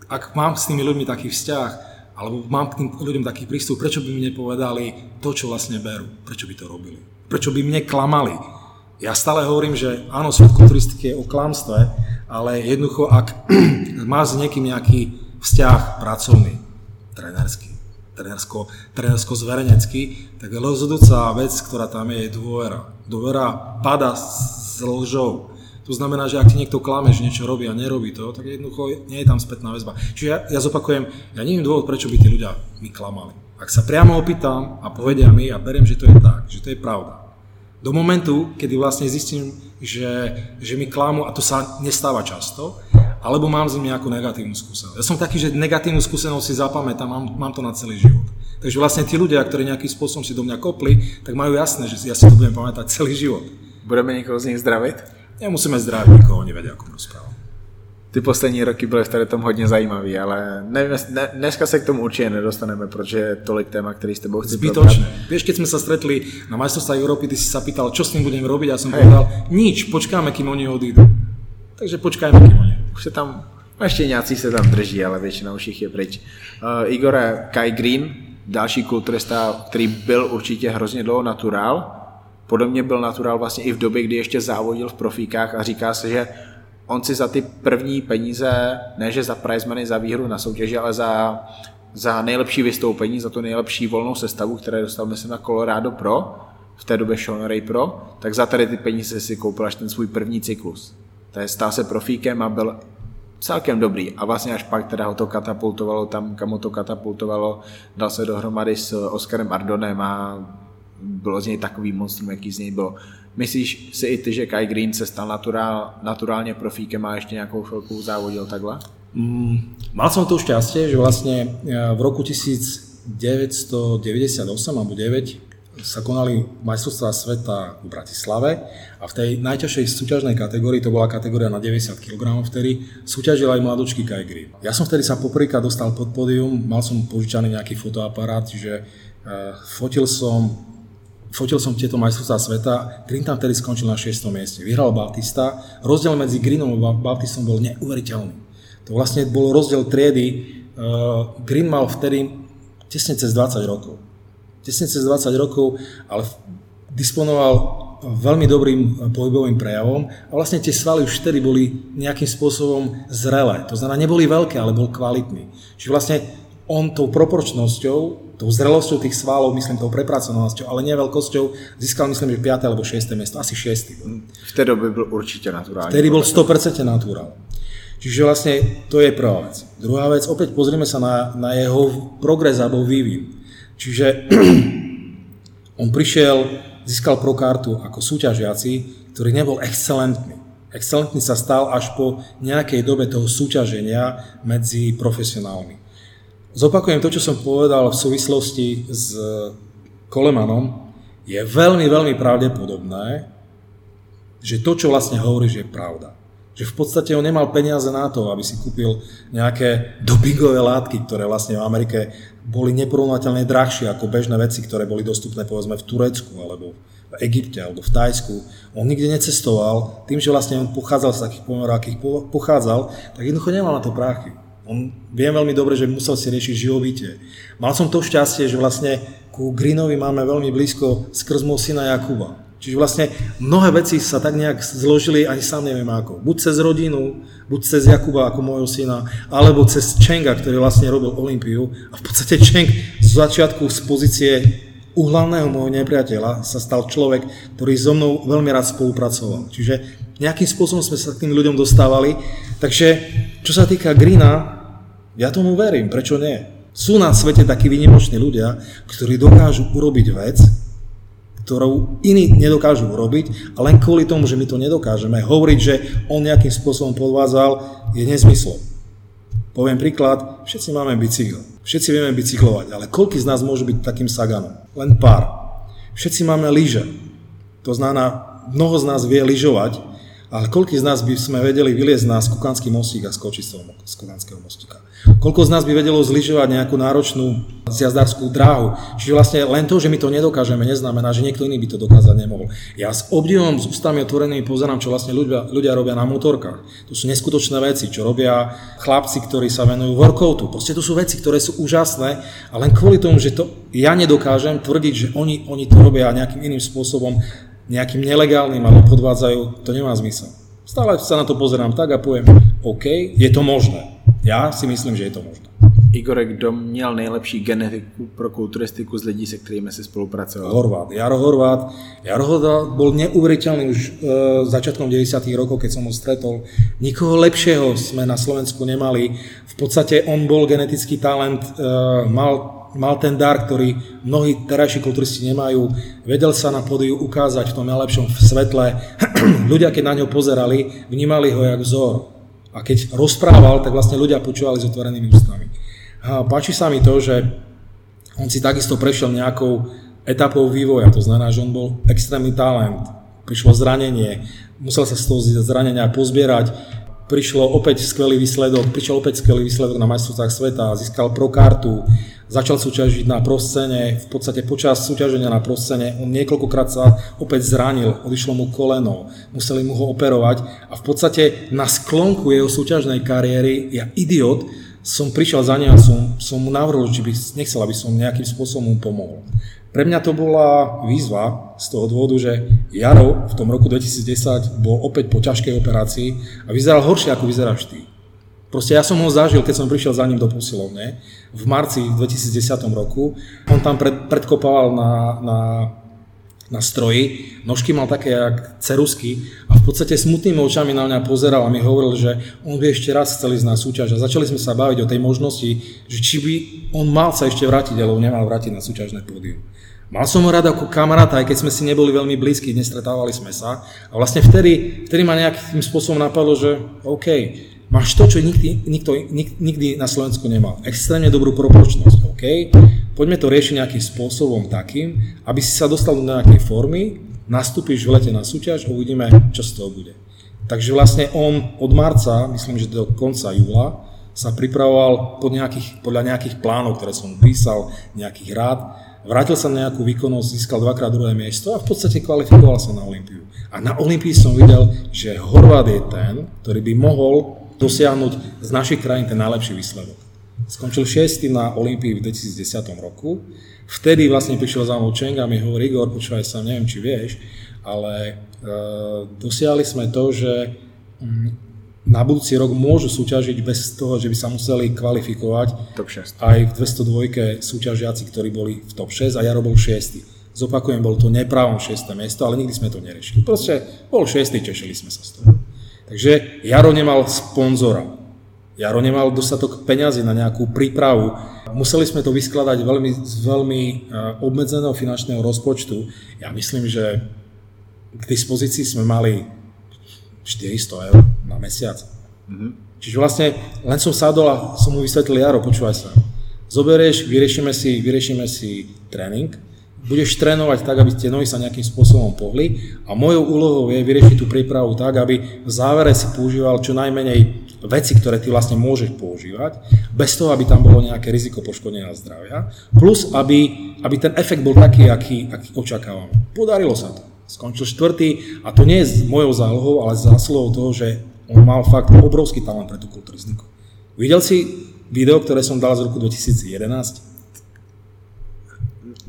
ak mám s tými ľuďmi taký vzťah, alebo mám k tým ľuďom taký prístup, prečo by mi nepovedali to, čo vlastne berú, prečo by to robili, prečo by mne klamali. Ja stále hovorím, že áno, svet kulturistiky je o klamstve, ale jednoducho, ak má s niekým nejaký vzťah pracovný, trénerský, trénersko, trénersko-zverenecký, tak rozhodujúca vec, ktorá tam je, je dôvera. Dôvera pada s lžou. To znamená, že ak ti niekto klame, že niečo robí a nerobí to, tak jednoducho nie je tam spätná väzba. Čiže ja, ja zopakujem, ja neviem dôvod, prečo by tí ľudia mi klamali. Ak sa priamo opýtam a povedia mi a beriem, že to je tak, že to je pravda. Do momentu, kedy vlastne zistím, že, že mi klamu, a to sa nestáva často, alebo mám z nimi nejakú negatívnu skúsenosť. Ja som taký, že negatívnu skúsenosť si zapamätám, mám, mám to na celý život. Takže vlastne tí ľudia, ktorí nejakým spôsobom si do mňa kopli, tak majú jasné, že ja si to budem pamätať celý život. Budeme niekoho z nich zdraviť? Nemusíme zdravit nikoho, oni vedia, ako rozprávam. Ty poslední roky byly v tady tom hodně zajímavý, ale ne, ne, dneska se k tomu určitě nedostaneme, protože je tolik téma, který s tebou chci Zbytočne. Vieš, keď sme sa stretli na majstrovstvá Európy, ty si sa pýtal, čo s ním budem robiť, ja som Hej. povedal, nič, počkáme, kým oni odídu. Takže počkajme, kým oni. Už se tam, ještě nějací se tam drží, ale většina už jich je pryč. Uh, Igore, Kai Green, další kulturista, který byl určitě hrozně dlouho naturál, Podobně byl Natural vlastně i v době, kdy ještě závodil v profíkách a říká se, že on si za ty první peníze, ne že za prize money, za výhru na soutěži, ale za, za nejlepší vystoupení, za tu nejlepší volnou sestavu, které dostal myslím na Colorado Pro, v té době Sean Ray Pro, tak za tady ty peníze si koupil až ten svůj první cyklus. To je, stal se profíkem a byl celkem dobrý. A vlastně až pak teda ho to katapultovalo tam, kam ho to katapultovalo, dal se dohromady s Oskarem Ardonem a bylo z něj takový monstrum, jaký z něj bylo. Myslíš si i ty, že Kai Green se stal naturál, naturálně profíkem a ještě nějakou chvilku závodil takhle? Mm, mal som to šťastie, že vlastne e, v roku 1998 alebo 9 sa konali majstrovstvá sveta v Bratislave a v tej najťažšej súťažnej kategórii, to bola kategória na 90 kg, vtedy súťažil aj mladočký Kai Green. Ja som vtedy sa poprvýkrát dostal pod pódium, mal som požičaný nejaký fotoaparát, čiže uh, fotil som fotil som tieto majstrovstvá sveta, Green tam vtedy skončil na 6. mieste. Vyhral Bautista, rozdiel medzi Greenom a Bautistom bol neuveriteľný. To vlastne bol rozdiel triedy, uh, Green mal vtedy tesne cez 20 rokov. Tesne cez 20 rokov, ale disponoval veľmi dobrým pohybovým prejavom a vlastne tie svaly už vtedy boli nejakým spôsobom zrelé. To znamená, neboli veľké, ale bol kvalitný. Čiže vlastne on tou proporčnosťou tou zrelosťou tých svalov, myslím tou prepracovanosťou, ale nie veľkosťou, získal myslím, že 5. alebo 6. miesto, asi 6. V tej dobe byl určite naturálny. Vtedy bol 100% naturál. Čiže vlastne to je prvá vec. Druhá vec, opäť pozrieme sa na, na jeho progres alebo vývin. Čiže on prišiel, získal pro kartu ako súťažiaci, ktorý nebol excelentný. Excelentný sa stal až po nejakej dobe toho súťaženia medzi profesionálmi. Zopakujem to, čo som povedal v súvislosti s Kolemanom. Je veľmi, veľmi pravdepodobné, že to, čo vlastne hovoríš, je pravda. Že v podstate on nemal peniaze na to, aby si kúpil nejaké dopingové látky, ktoré vlastne v Amerike boli neporovnateľne drahšie ako bežné veci, ktoré boli dostupné povedzme v Turecku alebo v Egypte alebo v Tajsku. On nikde necestoval, tým, že vlastne on pochádzal z takých pomerov, akých pochádzal, tak jednoducho nemal na to práchy. On viem veľmi dobre, že musel si riešiť živobytie. Mal som to šťastie, že vlastne ku Greenovi máme veľmi blízko skrz môjho syna Jakuba. Čiže vlastne mnohé veci sa tak nejak zložili, ani sám neviem ako. Buď cez rodinu, buď cez Jakuba ako môjho syna, alebo cez Čenga, ktorý vlastne robil Olympiu. A v podstate Čeng z začiatku z pozície uhlavného môjho nepriateľa sa stal človek, ktorý so mnou veľmi rád spolupracoval. Čiže nejakým spôsobom sme sa k tým ľuďom dostávali. Takže čo sa týka Greena, ja tomu verím, prečo nie? Sú na svete takí vynimoční ľudia, ktorí dokážu urobiť vec, ktorú iní nedokážu urobiť a len kvôli tomu, že my to nedokážeme, hovoriť, že on nejakým spôsobom podvádzal, je nezmyslom. Poviem príklad, všetci máme bicykel, všetci vieme bicyklovať, ale koľký z nás môžu byť takým saganom? Len pár. Všetci máme lyže. To znamená, mnoho z nás vie lyžovať, ale koľko z nás by sme vedeli vyliezť na Skukanský mostík a skočiť z toho Skukanského mostíka? Koľko z nás by vedelo zlyžovať nejakú náročnú zjazdárskú dráhu? Čiže vlastne len to, že my to nedokážeme, neznamená, že niekto iný by to dokázať nemohol. Ja s obdivom, s ústami otvorenými pozerám, čo vlastne ľudia, ľudia robia na motorkách. To sú neskutočné veci, čo robia chlapci, ktorí sa venujú workoutu. Proste to sú veci, ktoré sú úžasné a len kvôli tomu, že to ja nedokážem tvrdiť, že oni, oni to robia nejakým iným spôsobom, nejakým nelegálnym alebo podvádzajú, to nemá zmysel. Stále sa na to pozerám tak a poviem, OK, je to možné. Já si myslím, že je to možné. Igore, kdo měl nejlepší genetiku pro kulturistiku z lidí, se kterými si spolupracoval? Horvát. Jaro Horvát. Jaro Horvát bol neuveriteľný už e, začiatkom 90. rokov, keď som ho stretol. Nikoho lepšieho sme na Slovensku nemali. V podstate on bol genetický talent, e, mal mal ten dar, ktorý mnohí terajší kulturisti nemajú. Vedel sa na podiu ukázať v tom najlepšom svetle. Ľudia, keď na ňo pozerali, vnímali ho jak vzor. A keď rozprával, tak vlastne ľudia počúvali s otvorenými ústami. A páči sa mi to, že on si takisto prešiel nejakou etapou vývoja, to znamená, že on bol extrémny talent, prišlo zranenie, musel sa z toho zranenia pozbierať, prišlo opäť skvelý výsledok, prišiel opäť skvelý výsledok na majstrovstvách sveta, získal pro kartu, začal súťažiť na proscene, v podstate počas súťaženia na proscene on niekoľkokrát sa opäť zranil, odišlo mu koleno, museli mu ho operovať a v podstate na sklonku jeho súťažnej kariéry, ja idiot, som prišiel za ním a som, som mu navrhol, že by nechcel, aby som nejakým spôsobom mu pomohol. Pre mňa to bola výzva z toho dôvodu, že Jaro v tom roku 2010 bol opäť po ťažkej operácii a vyzeral horšie, ako vyzeráš ty. Proste ja som ho zažil, keď som prišiel za ním do posilovne v marci v 2010 roku. On tam pred, predkopával na, na, na stroji, nožky mal také jak cerusky a v podstate smutnými očami na mňa pozeral a mi hovoril, že on by ešte raz chcel ísť na súťaž a začali sme sa baviť o tej možnosti, že či by on mal sa ešte vrátiť, alebo nemal vrátiť na súťažné pódium. Mal som ho rád ako kamaráta, aj keď sme si neboli veľmi blízki, nestretávali sme sa. A vlastne vtedy, vtedy ma nejakým spôsobom napadlo, že OK, máš to, čo nikdy, nikto, nik, nikdy na Slovensku nemal. Extrémne dobrú proporčnosť, OK? Poďme to riešiť nejakým spôsobom takým, aby si sa dostal do nejakej formy, nastúpiš v lete na súťaž a uvidíme, čo z toho bude. Takže vlastne on od marca, myslím, že do konca júla, sa pripravoval pod nejakých, podľa nejakých plánov, ktoré som písal, nejakých rád. Vrátil sa na nejakú výkonnosť, získal dvakrát druhé miesto a v podstate kvalifikoval sa na Olympiu. A na Olympii som videl, že Horvát je ten, ktorý by mohol dosiahnuť z našich krajín ten najlepší výsledok. Skončil 6. na Olympii v 2010 roku. Vtedy vlastne prišiel za mnou Čeng a mi hovorí, Igor, počúvaj sa, neviem, či vieš, ale e, dosiahli sme to, že m, mm, na budúci rok môžu súťažiť bez toho, že by sa museli kvalifikovať top 6. aj v 202 súťažiaci, ktorí boli v top 6 a ja robil 6. Zopakujem, bol to nepravom 6. miesto, ale nikdy sme to neriešili. Proste bol 6. tešili sme sa z toho. Takže Jaro nemal sponzora. Jaro nemal dostatok peňazí na nejakú prípravu. Museli sme to vyskladať veľmi, z veľmi e, obmedzeného finančného rozpočtu. Ja myslím, že k dispozícii sme mali 400 eur na mesiac. Mm-hmm. Čiže vlastne len som sadol a som mu vysvetlil, Jaro, počúvaj sa. Zoberieš, vyriešime si, vyriešime si tréning, budeš trénovať tak, aby tie nohy sa nejakým spôsobom pohli a mojou úlohou je vyriešiť tú prípravu tak, aby v závere si používal čo najmenej veci, ktoré ty vlastne môžeš používať, bez toho, aby tam bolo nejaké riziko poškodenia zdravia, plus aby, aby ten efekt bol taký, aký, aký očakávame. Podarilo sa to. Skončil štvrtý a to nie je mojou zálohou, ale zásluhou toho, že on mal fakt obrovský talent pre tú kulturistiku. Videl si video, ktoré som dal z roku 2011?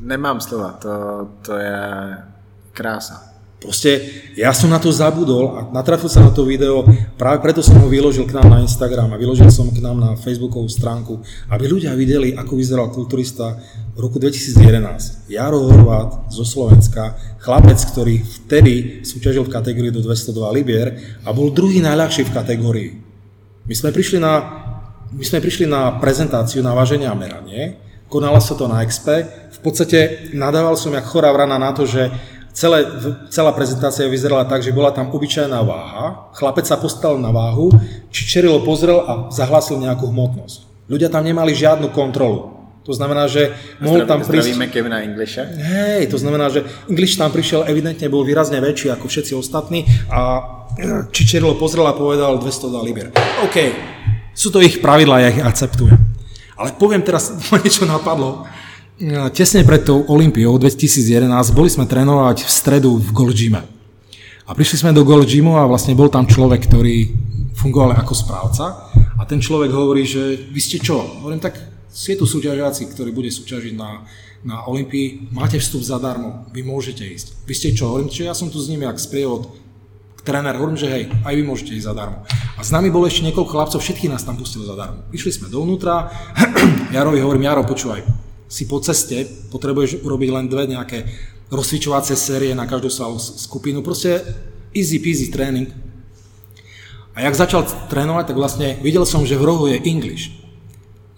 Nemám slova, to, to je krása. Proste ja som na to zabudol a natrafil sa na to video, práve preto som ho vyložil k nám na Instagram a vyložil som k nám na Facebookovú stránku, aby ľudia videli, ako vyzeral kulturista v roku 2011. Jaro Horvát zo Slovenska, chlapec, ktorý vtedy súťažil v kategórii do 202 libier a bol druhý najľahší v kategórii. My sme prišli na, my sme prišli na prezentáciu na váženie a meranie, konala sa to na Expe, v podstate nadával som jak chorá vrana na to, že celé, celá prezentácia vyzerala tak, že bola tam obyčajná váha, chlapec sa postavil na váhu, či čerilo pozrel a zahlásil nejakú hmotnosť. Ľudia tam nemali žiadnu kontrolu. To znamená, že mohol tam prísť... Zdravíme Kevina Englisha. Hej, to znamená, že English tam prišiel, evidentne bol výrazne väčší ako všetci ostatní a Čičerilo pozrel a povedal 200 liber. OK, sú to ich pravidlá, ja ich akceptujem. Ale poviem teraz, ma niečo napadlo. Tesne pred tou Olympiou 2011 boli sme trénovať v stredu v Gold Gyme. A prišli sme do Gold Gymu a vlastne bol tam človek, ktorý fungoval ako správca a ten človek hovorí, že vy ste čo? Hovorím, tak je tu súťažiaci, ktorý bude súťažiť na, na Olympii, máte vstup zadarmo, vy môžete ísť. Vy ste čo? Hovorím, že ja som tu s nimi ak sprievod tréner, hovorím, že hej, aj vy môžete ísť zadarmo. A s nami bolo ešte niekoľko chlapcov, všetkých nás tam pustili zadarmo. Išli sme dovnútra, Jarovi hovorím, Jaro, počúvaj, si po ceste, potrebuješ urobiť len dve nejaké rozcvičovacie série na každú sa skupinu, proste easy peasy tréning. A jak začal trénovať, tak vlastne videl som, že v rohu je English.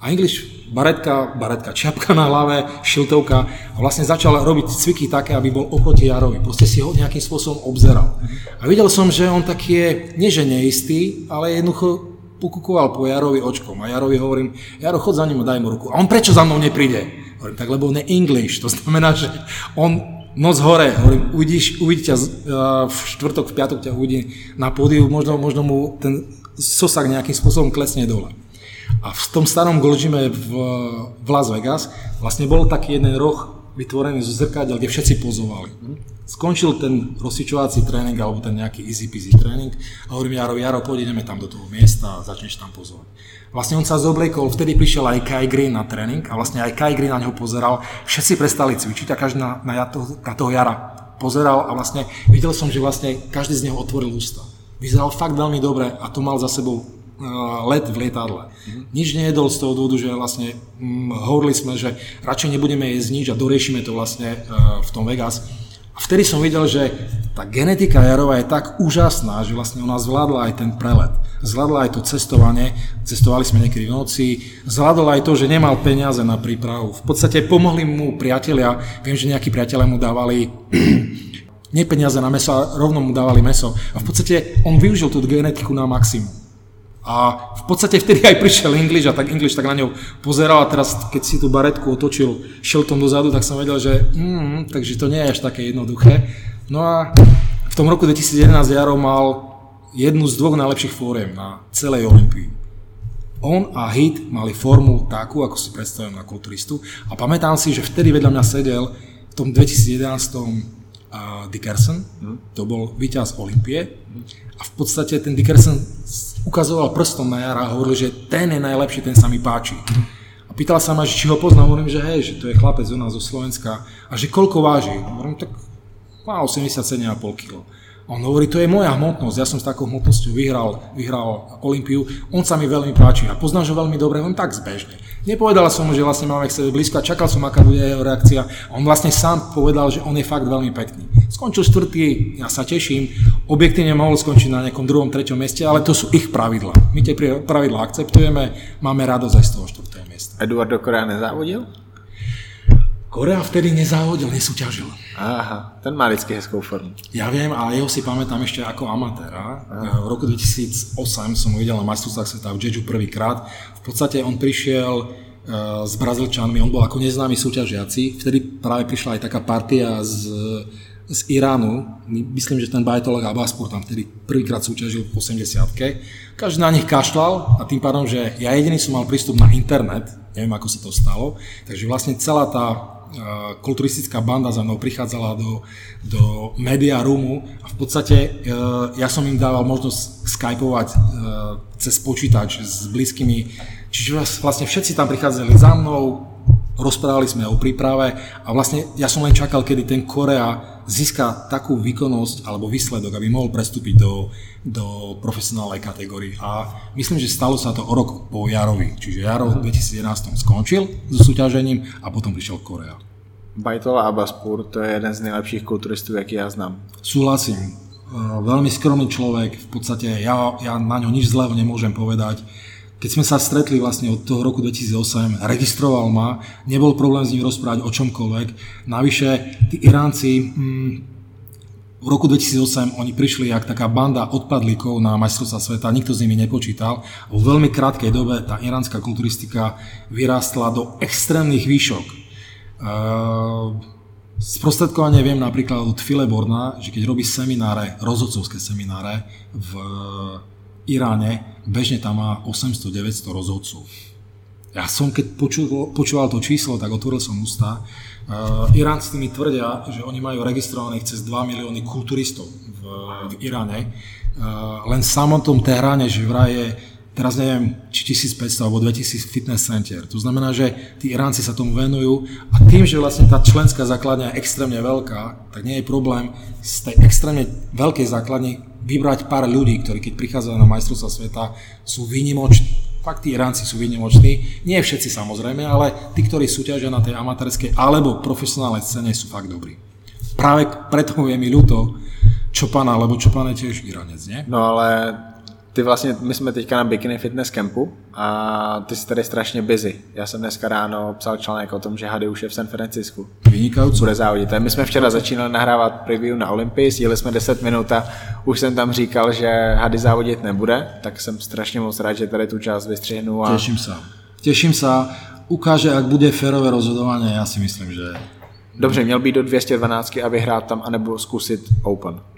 A English, baretka, baretka, čiapka na hlave, šiltovka a vlastne začal robiť cviky také, aby bol oproti Jarovi. Proste si ho nejakým spôsobom obzeral. A videl som, že on taký je, nie že neistý, ale jednoducho pokukoval po Jarovi očkom. A Jarovi hovorím, Jaro, chod za ním a daj mu ruku. A on prečo za mnou nepríde? Hovorím, tak lebo on je English, to znamená, že on noc hore, hovorím, uvidíš, uvidí ťa v štvrtok, v piatok ťa uvidí na pódiu, možno, možno mu ten sosak nejakým spôsobom klesne dole. A v tom starom Goldžime v, v Las Vegas vlastne bol taký jeden roh vytvorený zo zrkadiel, kde všetci pozovali. Skončil ten rozsvičovací tréning alebo ten nejaký easy peasy tréning a hovorím Jaro, Jaro, poď ideme tam do toho miesta a začneš tam pozovať. Vlastne on sa zobliekol, vtedy prišiel aj Kai Green na tréning a vlastne aj Kai Green na neho pozeral. Všetci prestali cvičiť a každý na, na, toho, na toho Jara pozeral a vlastne videl som, že vlastne každý z neho otvoril ústa. Vyzeral fakt veľmi dobre a to mal za sebou let v lietadle. Mm-hmm. Nič nejedol z toho dôvodu, že vlastne hm, hovorili sme, že radšej nebudeme jesť nič a doriešime to vlastne uh, v tom Vegas. A vtedy som videl, že tá genetika Jarova je tak úžasná, že vlastne ona zvládla aj ten prelet. Zvládla aj to cestovanie, cestovali sme niekedy v noci, zvládla aj to, že nemal peniaze na prípravu. V podstate pomohli mu priatelia, viem, že nejakí priatelia mu dávali nie peniaze na meso, a rovno mu dávali meso. A v podstate on využil tú genetiku na maximum. A v podstate vtedy aj prišiel English a tak English tak na ňou pozeral a teraz keď si tú baretku otočil šeltom dozadu, tak som vedel, že mm, takže to nie je až také jednoduché. No a v tom roku 2011 Jaro mal jednu z dvoch najlepších fóriem na celej Olympii. On a Hit mali formu takú, ako si predstavujem na kulturistu a pamätám si, že vtedy vedľa mňa sedel v tom 2011 uh, Dickerson, mm. to bol víťaz Olympie a v podstate ten Dickerson ukazoval prstom na Jara a hovoril, že ten je najlepší, ten sa mi páči. A pýtal sa ma, že či ho poznám, hovorím, že hej, že to je chlapec u nás zo Slovenska a že koľko váži. Hovorím, tak má 87,5 kg. On hovorí, to je moja hmotnosť, ja som s takou hmotnosťou vyhral, vyhral Olympiu, on sa mi veľmi páči a poznám ho veľmi dobre, on tak zbežne. Nepovedal som mu, že vlastne máme k sebe blízko a čakal som, aká bude jeho reakcia. On vlastne sám povedal, že on je fakt veľmi pekný. Skončil štvrtý, ja sa teším, objektívne mohol skončiť na nejakom druhom, treťom mieste, ale to sú ich pravidla. My tie pravidla akceptujeme, máme radosť aj z toho štvrtého miesta. Eduardo Korea nezávodil? Korea vtedy nezávodil, nesúťažil. Aha, ten má vždycky hezkou formu. Ja viem a jeho si pamätám ešte ako amatéra. Aha. V roku 2008 som ho videl na majstrovstvách sveta v Jeju prvýkrát. V podstate on prišiel uh, s Brazílčanmi, on bol ako neznámy súťažiaci. Vtedy práve prišla aj taká partia z, z Iránu. Myslím, že ten Bajtolog Abbaspur tam vtedy prvýkrát súťažil v 80 Každý na nich kašľal a tým pádom, že ja jediný som mal prístup na internet, neviem ako sa to stalo, takže vlastne celá tá kulturistická banda za mnou prichádzala do, do media roomu a v podstate e, ja som im dával možnosť skypovať e, cez počítač s blízkymi, čiže vlastne všetci tam prichádzali za mnou, rozprávali sme o príprave a vlastne ja som len čakal, kedy ten Korea získa takú výkonnosť alebo výsledok, aby mohol prestúpiť do, do profesionálnej kategórie. A myslím, že stalo sa to o rok po Jarovi. Čiže Jaro v 2011 skončil so súťažením a potom prišiel Korea. Bajtola Abaspur, to je jeden z nejlepších kulturistov, aký ja znám. Súhlasím. Veľmi skromný človek, v podstate ja, ja na ňo nič zlého nemôžem povedať keď sme sa stretli vlastne od toho roku 2008, registroval ma, nebol problém s ním rozprávať o čomkoľvek. Navyše, tí Iránci, hm, v roku 2008 oni prišli jak taká banda odpadlíkov na majstrovstvá sveta, nikto s nimi nepočítal. Vo veľmi krátkej dobe tá iránska kulturistika vyrástla do extrémnych výšok. Uh, Sprostredkovanie viem napríklad od Fileborna, že keď robí semináre, rozhodcovské semináre v Iráne, bežne tam má 800-900 rozhodcov. Ja som, keď počul, počúval to číslo, tak otvoril som ústa Iránci mi tvrdia, že oni majú registrovaných cez 2 milióny kulturistov v, v Iráne. Uh, len v samotnom Tehráne, že vraj je teraz neviem, či 1500 alebo 2000 fitness center. To znamená, že tí Iránci sa tomu venujú a tým, že vlastne tá členská základňa je extrémne veľká, tak nie je problém z tej extrémne veľkej základne vybrať pár ľudí, ktorí keď prichádzajú na majstrovstvá sveta, sú výnimoční Fakt tí Iránci sú výnimoční, nie všetci samozrejme, ale tí, ktorí súťažia na tej amatérskej alebo profesionálnej scéne sú fakt dobrí. Práve preto je mi ľúto Čopana, lebo Čopan je tiež Iránec, nie? No ale ty vlastně, my jsme teďka na Bikini Fitness Campu a ty jsi tady strašně busy. Já jsem dneska ráno psal článek o tom, že Hady už je v San Francisku. Vynikajúco. Bude závodit. My jsme včera začínali nahrávat preview na Olympii, jeli jsme 10 minut a už jsem tam říkal, že Hady závodit nebude, tak jsem strašně moc rád, že tady tu část vystřihnu. A... Teším sa. Teším sa. Ukáže, ak bude férové rozhodovanie, ja si myslím, že... Dobře, měl být do 212 a vyhrát tam, anebo zkusit Open.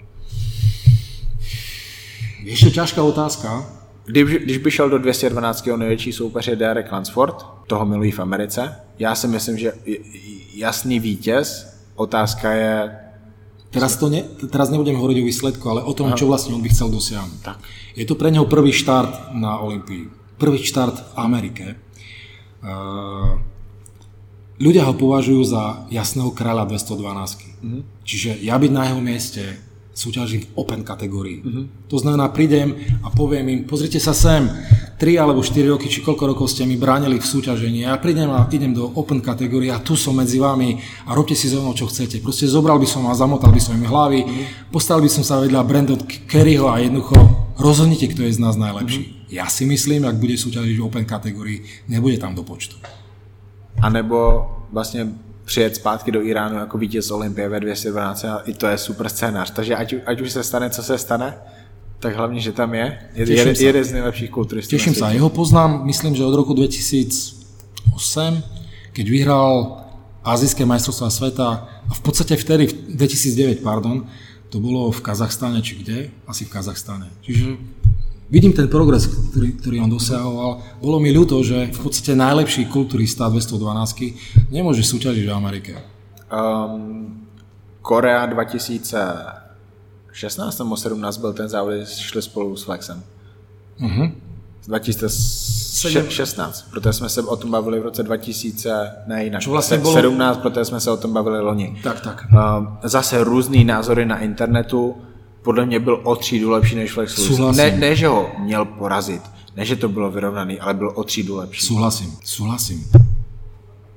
Ešte ťažká otázka. Když, když by šel do 212, největší soupeř je Derek Lansford, toho milují v Americe. Já si myslím, že jasný vítěz, otázka je... Teraz, to ne, teraz nebudem hovoriť o výsledku, ale o tom, čo vlastne on by chcel dosiahnuť. Tak. Je to pre neho prvý štart na Olympii. Prvý štart v Amerike. Uh, ľudia ho považujú za jasného kráľa 212. Mm-hmm. Čiže ja byť na jeho mieste súťaží v open kategórii. Uh-huh. To znamená, prídem a poviem im, pozrite sa sem, 3 alebo 4 roky, či koľko rokov ste mi bránili v súťažení. Ja prídem a idem do open kategórie a tu som medzi vami a robte si so mnou, čo chcete. Proste zobral by som a zamotal by som im hlavy, uh-huh. postavil by som sa vedľa Brandon Kerryho a jednoducho rozhodnite, kto je z nás najlepší. Uh-huh. Ja si myslím, ak bude súťažiť v open kategórii, nebude tam do počtu. A nebo vlastne přijet zpátky do Iránu jako vítěz Olympie ve 212 a i to je super scénář. Takže ať, ať už se stane, co se stane, tak hlavně, že tam je. Je jeden, jeden z nejlepších kulturistů. Teším sa. Jeho poznám, myslím, že od roku 2008, keď vyhral azijské majstrovstvá sveta a v podstate vtedy, v 2009, pardon, to bolo v Kazachstane, či kde? Asi v Kazachstane. Čiže vidím ten progres, ktorý, ktorý on dosahoval. Bolo mi ľúto, že v podstate najlepší kulturista 212 nemôže súťažiť v Amerike. Um, Korea 2016 nebo 17 byl ten závod, šli spolu s Flexem. Uh-huh. 2016, protože jsme se o tom bavili v roce 2000, ne jinak, Čo vlastně bylo... 17, protože jsme se o tom bavili loni. Tak, tak. Um, zase různý názory na internetu, podle mě byl o třídu lepší než Flex Lewis. Ne, ne, že ho měl porazit, ne, že to bylo vyrovnaný, ale byl o třídu lepší. Súhlasím, súhlasím.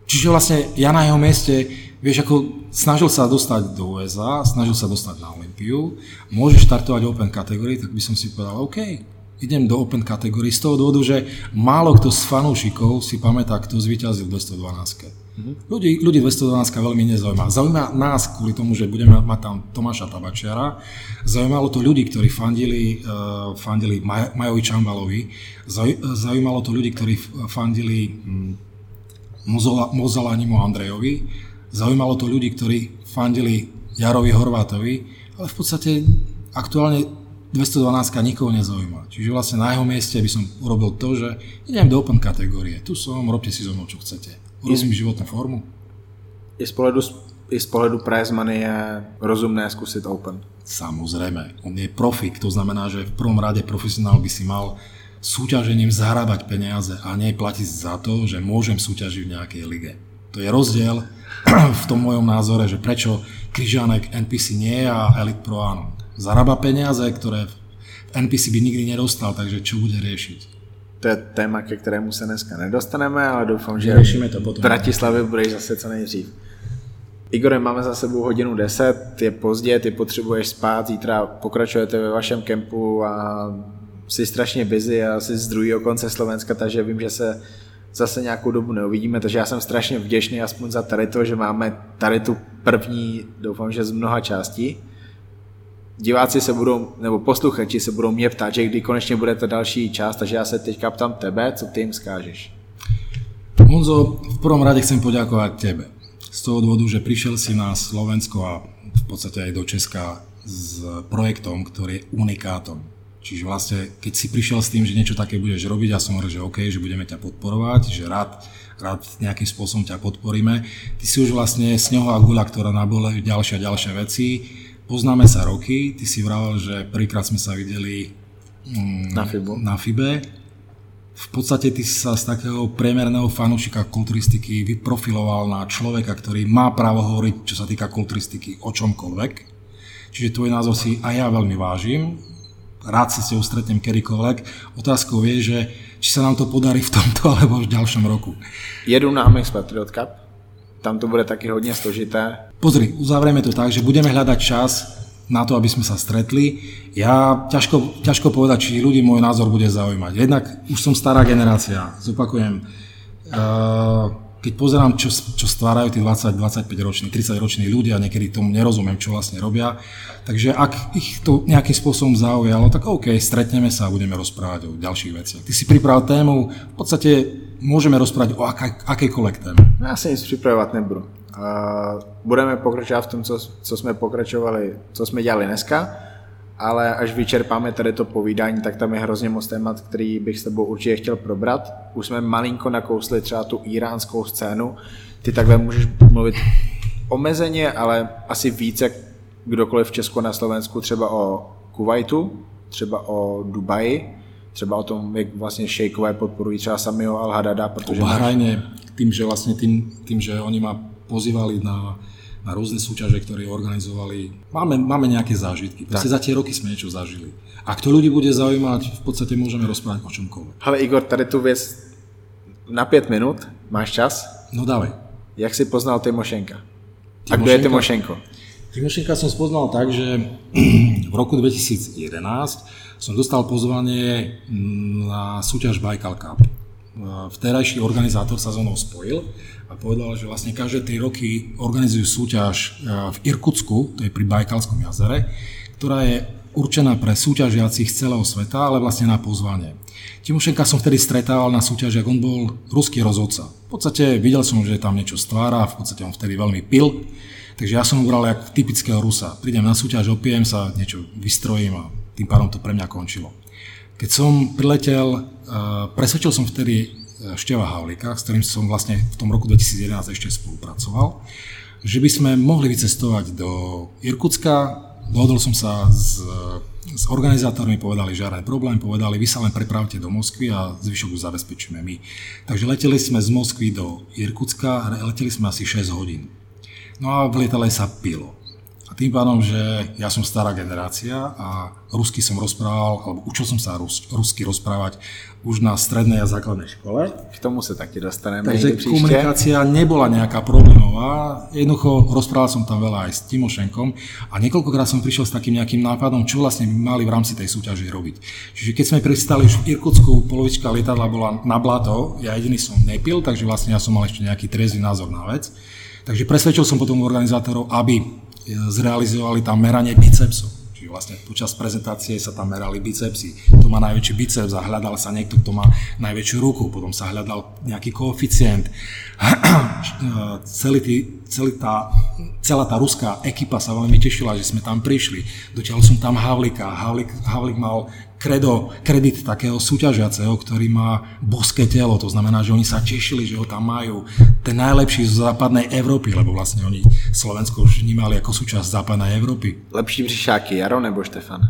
Čiže vlastne ja na jeho mieste, vieš, ako snažil sa dostať do USA, snažil sa dostať na Olympiu, môže štartovať Open kategórii, tak by som si povedal, OK, idem do Open kategórii z toho dôvodu, že málo kto z fanúšikov si pamätá, kto zvíťazil v 212. Ľudí, ľudí 212 veľmi nezaujíma. Zaujíma nás kvôli tomu, že budeme mať tam Tomáša Tabačiara. Zaujímalo to ľudí, ktorí fandili, uh, fandili Maj, Majovi Čambalovi. Zaujímalo to ľudí, ktorí fandili um, Mozolanimu Andrejovi. Zaujímalo to ľudí, ktorí fandili Jarovi Horvátovi. Ale v podstate aktuálne 212 nikoho nezaujíma. Čiže vlastne na jeho mieste by som urobil to, že idem do open kategórie. Tu som, robte si so mnou, čo chcete rozumí životnú formu. I z pohledu, i z pohledu prize money je rozumné skúsiť Open. Samozrejme. On je profik, to znamená, že v prvom rade profesionál by si mal súťažením zarábať peniaze a nie platiť za to, že môžem súťažiť v nejakej lige. To je rozdiel v tom mojom názore, že prečo Kryžanek NPC nie je a Elite Pro áno. Zarába peniaze, ktoré NPC by nikdy nedostal, takže čo bude riešiť? To je téma, ke kterému se dneska nedostaneme, ale doufám, že to potom. v Bratislavě bude zase co nejdřív. Igore, máme za sebou hodinu 10, je pozdě, ty potřebuješ spát, zítra pokračujete ve vašem kempu a jsi strašně busy a jsi z druhého konce Slovenska, takže vím, že se zase nějakou dobu neuvidíme, takže já jsem strašně vděčný aspoň za tady to, že máme tady tu první, doufám, že z mnoha částí. Diváci se budou, nebo posluchači se budou mě ptát, že kdy konečně bude ta další část, takže já se teďka ptám tebe, co ty jim skážeš. Honzo, v prvom rade chcem poďakovať tebe. Z toho dôvodu, že prišiel si na Slovensko a v podstate aj do Česka s projektom, ktorý je unikátom. Čiže vlastne, keď si prišiel s tým, že niečo také budeš robiť, ja som hovoril, že OK, že budeme ťa podporovať, že rád, rád nejakým spôsobom ťa podporíme. Ty si už vlastne snehová guľa, ktorá nabole ďalšie a ďalšie veci. Poznáme sa roky, ty si vravel, že prvýkrát sme sa videli mm, na, FIBu. na FIBE v podstate ty sa z takého priemerného fanúšika kulturistiky vyprofiloval na človeka, ktorý má právo hovoriť, čo sa týka kulturistiky, o čomkoľvek. Čiže tvoj názor si aj ja veľmi vážim. Rád sa s tebou stretnem kedykoľvek. Otázkou je, že či sa nám to podarí v tomto alebo v ďalšom roku. Jedu na Amex Patriot Cup. Tam to bude taky hodně složité. Pozri, uzavrieme to tak, že budeme hľadať čas na to, aby sme sa stretli. Ja ťažko, ťažko povedať, či ľudí môj názor bude zaujímať. Jednak už som stará generácia, zopakujem. Uh, keď pozerám, čo, čo stvárajú tí 20, 25 roční, 30 roční ľudia, niekedy tomu nerozumiem, čo vlastne robia. Takže ak ich to nejakým spôsobom zaujalo, tak OK, stretneme sa a budeme rozprávať o ďalších veciach. Ty si pripravil tému, v podstate môžeme rozprávať o akej, akejkoľvek téme. Ja si nic připravovat nebudu. Uh, budeme pokračovat v tom, co, co jsme pokračovali, co jsme dělali dneska, ale až vyčerpáme tady to povídání, tak tam je hrozně moc témat, který bych s tebou určitě chtěl probrat. Už jsme malinko nakousli třeba tu iránskou scénu, ty takhle můžeš mluvit omezeně, ale asi více kdokoliv v Česku na Slovensku, třeba o Kuwaitu, třeba o Dubaji, třeba o tom, jak vlastně šejkové podporují třeba samého Al-Hadada, protože... Bahrajne, tým, že vlastne tým, tým, že oni ma pozývali na, na rôzne súťaže, ktoré organizovali. Máme, máme nejaké zážitky. Proste za tie roky sme niečo zažili. Ak to ľudí bude zaujímať, v podstate môžeme rozprávať o čomkoľvek. Ale Igor, tady tu věc na 5 minút, máš čas? No dávaj. Jak si poznal Timošenka? Timošenka? A kto je Timošenko? Timošenka som spoznal tak, že v roku 2011 som dostal pozvanie na súťaž Baikal Cup. Vterajší organizátor sa so mnou spojil a povedal, že vlastne každé 3 roky organizujú súťaž e, v Irkutsku, to je pri Bajkalskom jazere, ktorá je určená pre súťažiacich z celého sveta, ale vlastne na pozvanie. Timošenka som vtedy stretával na súťažiach, on bol ruský rozhodca. V podstate videl som, že tam niečo stvára, v podstate on vtedy veľmi pil, takže ja som bral jak typického Rusa. Prídem na súťaž, opijem sa, niečo vystrojím a tým pádom to pre mňa končilo. Keď som priletel, e, presvedčil som vtedy Števa Havlika, s ktorým som vlastne v tom roku 2011 ešte spolupracoval, že by sme mohli vycestovať do Irkutska. Dohodol som sa s, s organizátormi, povedali, že žiadny problém, povedali, vy sa len prepravte do Moskvy a zvyšok už zabezpečíme my. Takže leteli sme z Moskvy do Irkutska, leteli sme asi 6 hodín. No a v lietale sa pilo. A tým pádom, že ja som stará generácia a rusky som rozprával, alebo učil som sa rus, rusky rozprávať už na strednej a základnej škole. K tomu sa taky dostaneme. Takže komunikácia nebola nejaká problémová. Jednoducho rozprával som tam veľa aj s Timošenkom a niekoľkokrát som prišiel s takým nejakým nápadom, čo vlastne by mali v rámci tej súťaže robiť. Čiže keď sme pristali už v Irkutsku, polovička lietadla bola na blato, ja jediný som nepil, takže vlastne ja som mal ešte nejaký trezvý názor na vec. Takže presvedčil som potom organizátorov, aby zrealizovali tam meranie bicepsov. Čiže vlastne počas prezentácie sa tam merali bicepsy. To má najväčší biceps a hľadal sa niekto, kto má najväčšiu ruku. Potom sa hľadal nejaký koeficient. celý tý, celý tá, celá tá ruská ekipa sa veľmi tešila, že sme tam prišli. Dotiaľ som tam Havlika. Havlik, Havlik mal kredo, kredit takého súťažiaceho, ktorý má boské telo, to znamená, že oni sa tešili, že ho tam majú, ten najlepší z západnej Európy, lebo vlastne oni Slovensko už vnímali ako súčasť západnej Európy. Lepší břišáky, Jaro nebo Štefan?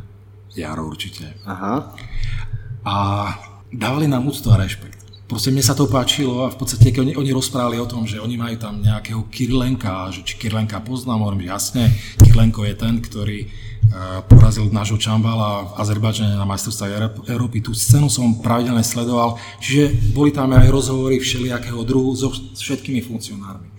Jaro určite. Aha. A dávali nám úctu a rešpekt. Proste mne sa to páčilo a v podstate, keď oni, oni rozprávali o tom, že oni majú tam nejakého Kirlenka, že či Kirlenka poznám, hovorím, jasne, Kirlenko je ten, ktorý porazil nášho Čambala v Azerbajdžane na majstrovstvách Európy. Tú scénu som pravidelne sledoval, čiže boli tam aj rozhovory všelijakého druhu so všetkými funkcionármi.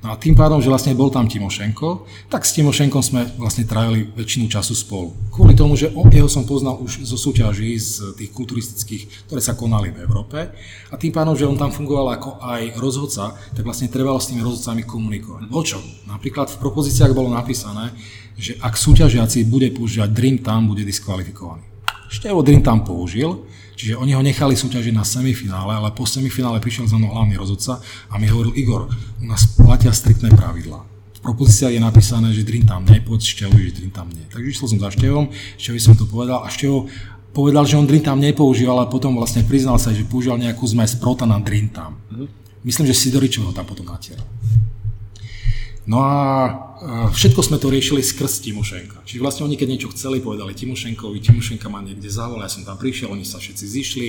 No a tým pádom, že vlastne bol tam Timošenko, tak s Timošenkom sme vlastne trávili väčšinu času spolu. Kvôli tomu, že jeho som poznal už zo súťaží z tých kulturistických, ktoré sa konali v Európe. A tým pádom, že on tam fungoval ako aj rozhodca, tak vlastne trebalo s tými rozhodcami komunikovať. O čom? Napríklad v propozíciách bolo napísané, že ak súťažiaci bude používať Dream Time, bude diskvalifikovaný. Števo Dream tam použil, Čiže oni ho nechali súťažiť na semifinále, ale po semifinále prišiel za mnou hlavný rozhodca a mi hovoril, Igor, u nás platia striktné pravidlá. V propozícii je napísané, že Dream tam nie, poď Števovi, že Dream tam nie. Takže išiel som za Števom, Števovi som to povedal a Števo povedal, že on Dream tam nepoužíval, ale potom vlastne priznal sa, že používal nejakú zmes prota na Dream tam. Mhm. Myslím, že Sidoričov ho tam potom natieral. No a všetko sme to riešili skrz Timošenka. Čiže vlastne oni keď niečo chceli, povedali Timošenkovi, Timošenka ma niekde zavolal, ja som tam prišiel, oni sa všetci zišli.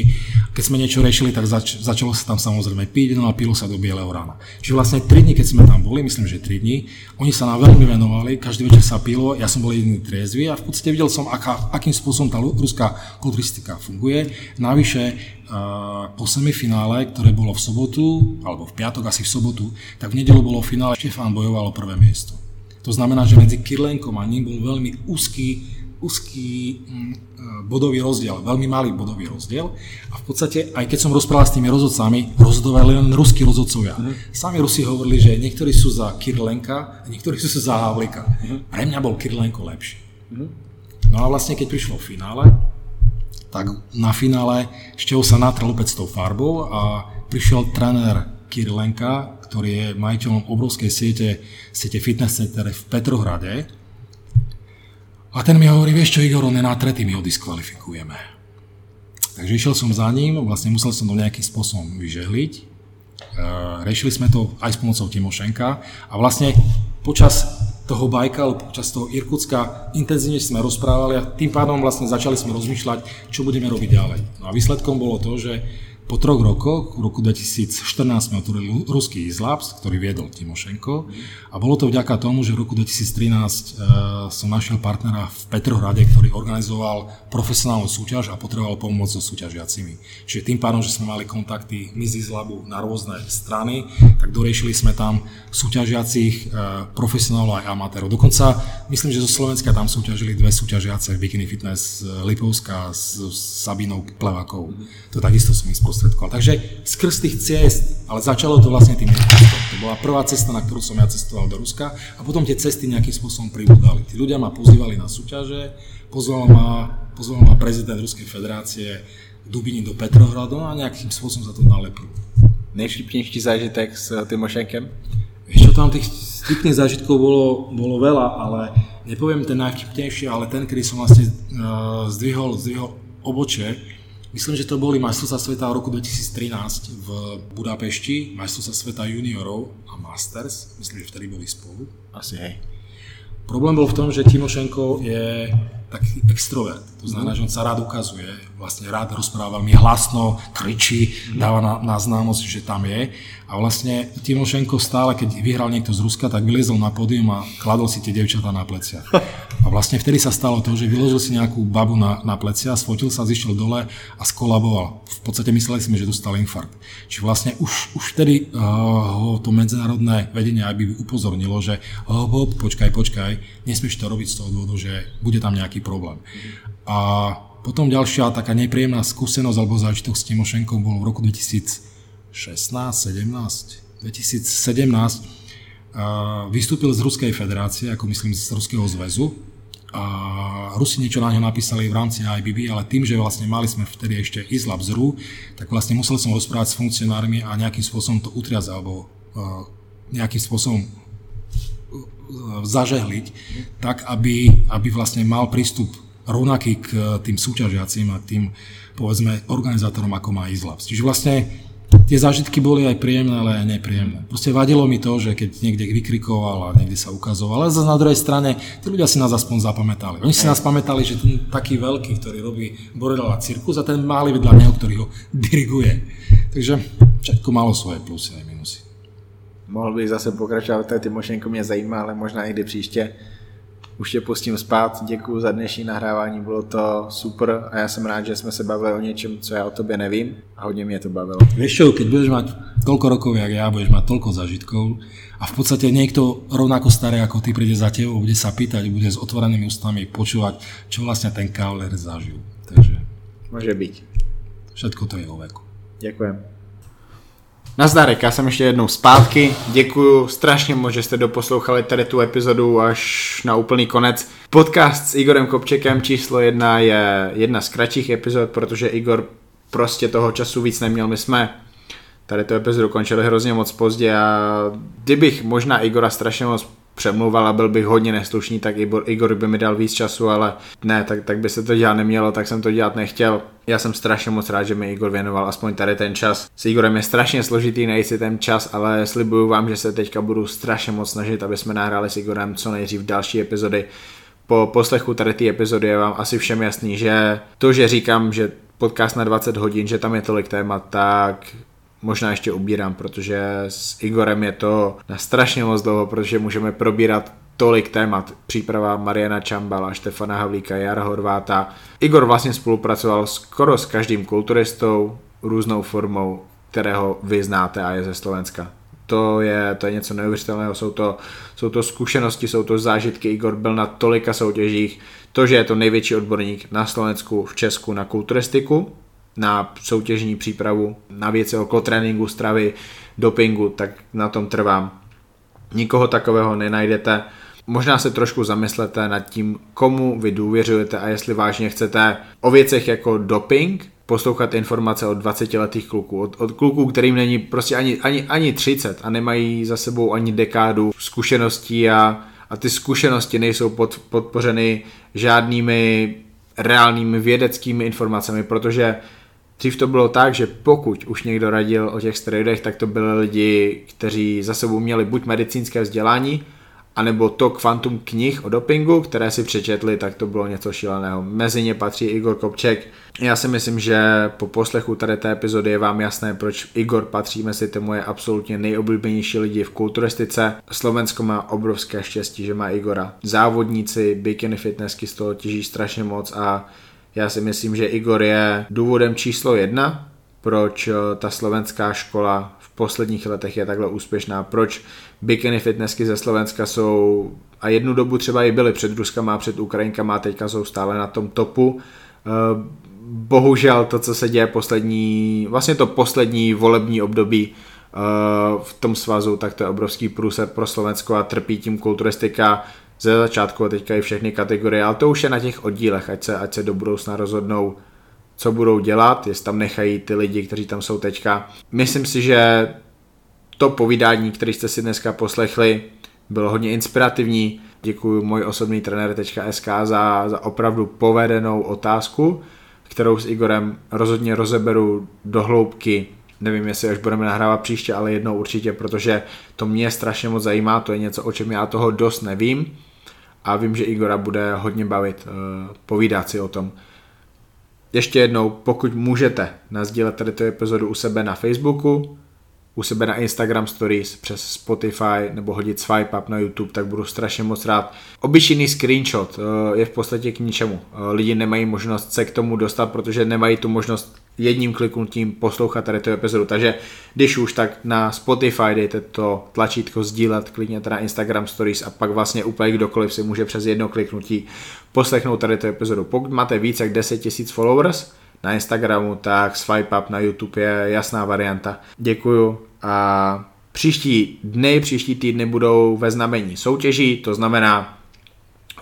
Keď sme niečo riešili, tak zač- začalo sa tam samozrejme piť, no a pilo sa do bieleho rána. Čiže vlastne 3 dní, keď sme tam boli, myslím, že 3 dní, oni sa nám veľmi venovali, každý večer sa pilo, ja som bol jediný triezvy a v podstate videl som, aká, akým spôsobom tá ruská kulturistika funguje. Navyše po semifinále, ktoré bolo v sobotu, alebo v piatok asi v sobotu, tak v nedelu bolo finále Štefán bojoval o prvé miesto. To znamená, že medzi Kirlenkom a ním bol veľmi úzky, úzky mm, e, bodový rozdiel, veľmi malý bodový rozdiel. A v podstate, aj keď som rozprával s tými rozhodcami, rozhodovali len ruskí rozhodcovia. Mm. Sami Rusi hovorili, že niektorí sú za Kirlenka a niektorí sú za Havlika. Mm. Pre mňa bol Kirlenko lepší. Mm. No a vlastne, keď prišlo v finále, tak na finále Štev sa natrel opäť s tou farbou a prišiel tréner Kirlenka, ktorý je majiteľom obrovskej siete, siete fitness center v Petrohrade. A ten mi hovorí, vieš čo Igor, on je na tretý, my ho diskvalifikujeme. Takže išiel som za ním, vlastne musel som to nejakým spôsobom vyžehliť. E, riešili sme to aj s pomocou Timošenka a vlastne počas toho Bajkalu, počas toho Irkutska intenzívne sme rozprávali a tým pádom vlastne začali sme rozmýšľať, čo budeme robiť ďalej. No a výsledkom bolo to, že po troch rokoch, v roku 2014 sme otvorili ruský Izlabs, ktorý viedol Timošenko a bolo to vďaka tomu, že v roku 2013 e, som našiel partnera v Petrohrade, ktorý organizoval profesionálnu súťaž a potreboval pomoc so súťažiacimi. Čiže tým pádom, že sme mali kontakty my z Izlabu na rôzne strany, tak doriešili sme tam súťažiacich e, profesionálov aj amatérov. Dokonca myslím, že zo Slovenska tam súťažili dve súťažiace Bikini Fitness Lipovská s Sabinou Plevakou. To takisto som ich sprostredkoval. Takže skrz tých ciest, ale začalo to vlastne tým Irkutskom. To bola prvá cesta, na ktorú som ja cestoval do Ruska a potom tie cesty nejakým spôsobom pribudali. Tí ľudia ma pozývali na súťaže, pozval ma, pozval ma prezident Ruskej federácie Dubini do Petrohradu a nejakým spôsobom sa to nalepilo. Nejvtipnejší zážitek s Timošenkem? Ešte tam tých vtipných zážitkov bolo, bolo veľa, ale nepoviem ten najvtipnejší, ale ten, kedy som vlastne uh, zdvihol, zdvihol oboče, Myslím, že to boli majstrovstvá sveta v roku 2013 v Budapešti, majstrovstvá sveta juniorov a masters, myslím, že vtedy boli spolu. Asi hej. Problém bol v tom, že Timošenko je taký extrovert. To znamená, že on sa rád ukazuje, vlastne rád rozpráva veľmi hlasno, kričí, dáva na, na známosť, že tam je. A vlastne Timošenko stále, keď vyhral niekto z Ruska, tak vylezol na pódium a kladol si tie devčatá na plecia. A vlastne vtedy sa stalo to, že vyložil si nejakú babu na, na plecia, sfotil sa, zišiel dole a skolaboval. V podstate mysleli sme, že dostal infarkt. Čiže vlastne už, už vtedy uh, ho to medzinárodné vedenie by upozornilo, že hop, hop, počkaj, počkaj, nesmieš to robiť z toho dôvodu, že bude tam nejaký problém. A potom ďalšia taká nepríjemná skúsenosť alebo zážitok s Timošenkom bol v roku 2000 16, 17, 2017 vystúpil z Ruskej federácie, ako myslím z Ruského zväzu a Rusi niečo na ňo napísali v rámci IBB, ale tým, že vlastne mali sme vtedy ešte Islab zru, tak vlastne musel som rozprávať s funkcionármi a nejakým spôsobom to utriať alebo nejakým spôsobom zažehliť, tak aby, aby vlastne mal prístup rovnaký k tým súťažiacim a tým, povedzme, organizátorom, ako má Islabs. Čiže vlastne tie zážitky boli aj príjemné, ale aj nepríjemné. Proste vadilo mi to, že keď niekde vykrikoval a niekde sa ukazoval, ale zase na druhej strane, tí ľudia si nás aspoň zapamätali. Oni si nás pamätali, že ten taký veľký, ktorý robí Borela cirkus a ten malý vedľa neho, ktorý ho diriguje. Takže všetko malo svoje plusy aj minusy. Mohl bych zase pokračovat, to Timošenko mě zajímá, ale možná někdy příště. už tě pustím spát. Děkuji za dnešní nahrávání, bylo to super a já jsem rád, že jsme se bavili o něčem, co já o tobě nevím a hodně mě to bavilo. Vieš čo, keď budeš mať toľko rokov, jak ja, budeš mať toľko zažitkov a v podstate niekto rovnako starý ako ty príde za tebou, bude sa pýtať, bude s otvorenými ústami počúvať, čo vlastne ten Kavler zažil. Takže... Môže byť. Všetko to je o veku. Ďakujem. Nazdarek, já jsem ještě jednou zpátky. Děkuju strašně moc, že jste doposlouchali tady tu epizodu až na úplný konec. Podcast s Igorem Kopčekem číslo jedna je jedna z kratších epizod, protože Igor prostě toho času víc neměl. My jsme tady tu epizodu končili hrozně moc pozdě a kdybych možná Igora strašně moc přemluval a byl bych hodně neslušný, tak Igor, Igor by mi dal víc času, ale ne, tak, tak by se to dělat nemělo, tak jsem to dělat nechtěl. Já jsem strašně moc rád, že mi Igor věnoval aspoň tady ten čas. S Igorem je strašně složitý najít si ten čas, ale slibuju vám, že se teďka budu strašně moc snažit, aby jsme nahráli s Igorem co nejdřív další epizody. Po poslechu tady té epizody je vám asi všem jasný, že to, že říkám, že podcast na 20 hodin, že tam je tolik témat, tak možná ještě ubírám, protože s Igorem je to na strašně moc dlouho, protože můžeme probírat tolik témat. Příprava Mariana Čambala, Štefana Havlíka, Jara Horváta. Igor vlastně spolupracoval skoro s každým kulturistou, různou formou, kterého vy znáte a je ze Slovenska. To je, to je něco neuvěřitelného, jsou to, jsou to zkušenosti, jsou to zážitky. Igor byl na tolika soutěžích. To, že je to největší odborník na Slovensku, v Česku na kulturistiku, na soutěžní přípravu, na věci okolo tréninku, stravy, dopingu, tak na tom trvám. Nikoho takového nenajdete. Možná se trošku zamyslete nad tím, komu vy důvěřujete a jestli vážně chcete o věcech jako doping poslouchat informace od 20-letých kluků, od, od kluků, kterým není prostě ani, ani, ani 30 a nemají za sebou ani dekádu zkušeností a, a ty zkušenosti nejsou pod, podpořeny žádnými reálnými vědeckými informacemi, protože Dřív to bylo tak, že pokud už někdo radil o těch steroidech, tak to byli lidi, kteří za sebou měli buď medicínské vzdělání, anebo to kvantum knih o dopingu, které si přečetli, tak to bylo něco šíleného. Mezi ně patří Igor Kopček. Já si myslím, že po poslechu tady té epizody je vám jasné, proč Igor patří mezi ty moje absolutně nejoblíbenější lidi v kulturistice. Slovensko má obrovské štěstí, že má Igora. Závodníci bikini fitnessky z toho těží strašně moc a já si myslím, že Igor je důvodem číslo jedna, proč eh, ta slovenská škola v posledních letech je takhle úspěšná, proč bikini fitnessky ze Slovenska jsou a jednu dobu třeba i byly před Ruskama, před Ukrajinkama teďka jsou stále na tom topu. Eh, bohužel to, co se děje poslední, vlastně to poslední volební období eh, v tom svazu, tak to je obrovský průser pro Slovensko a trpí tím kulturistika ze začátku a teďka i všechny kategorie, ale to už je na těch oddílech, ať se, ať se do budoucna rozhodnou, co budou dělat, jestli tam nechají ty lidi, kteří tam jsou teďka. Myslím si, že to povídání, které jste si dneska poslechli, bylo hodně inspirativní. Děkuji můj osobní trenér.sk za, za opravdu povedenou otázku, kterou s Igorem rozhodně rozeberu do hloubky. Nevím, jestli až budeme nahrávat příště, ale jednou určitě, protože to mě strašně moc zajímá, to je něco, o čem já toho dost nevím a vím, že Igora bude hodně bavit, eh, povídat si o tom. Ještě jednou, pokud můžete, nazdílet tady tu epizodu u sebe na Facebooku, u sebe na Instagram Stories, přes Spotify nebo hodit swipe up na YouTube, tak budu strašně moc rád. Obyčejný screenshot eh, je v podstatě k ničemu. Eh, lidi nemají možnost se k tomu dostat, protože nemají tu možnost jedním kliknutím poslouchat tady tu epizodu. Takže když už, tak na Spotify dejte to tlačítko sdílet, klikněte na Instagram Stories a pak vlastně úplně kdokoliv si může přes jedno kliknutí poslechnout tady tu epizodu. Pokud máte více jak 10 000 followers na Instagramu, tak swipe up na YouTube je jasná varianta. Děkuju a příští dny, příští týdny budou ve znamení soutěží, to znamená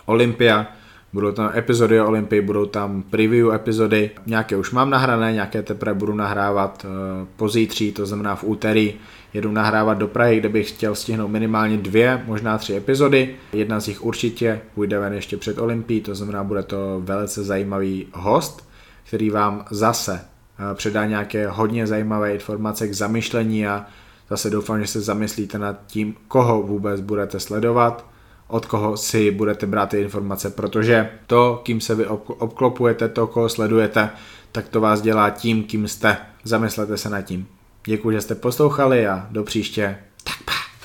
Olympia, Budou tam epizody o Olympii, budou tam preview epizody, nějaké už mám nahrané, nějaké teprve budu nahrávat uh, pozítří, to znamená v úterý. Jedu nahrávat do Prahy, kde bych chtěl stihnout minimálně dvě, možná tři epizody. Jedna z nich určitě půjde ven ještě před Olympií, to znamená bude to velice zajímavý host, který vám zase uh, předá nějaké hodně zajímavé informace k zamyšlení a zase doufám, že se zamyslíte nad tím, koho vůbec budete sledovat, od koho si budete brát ty informace, protože to, kým se vy obklopujete, to, koho sledujete, tak to vás dělá tím, kým jste. Zamyslete se nad tím. Děkuji, že jste poslouchali a do příště.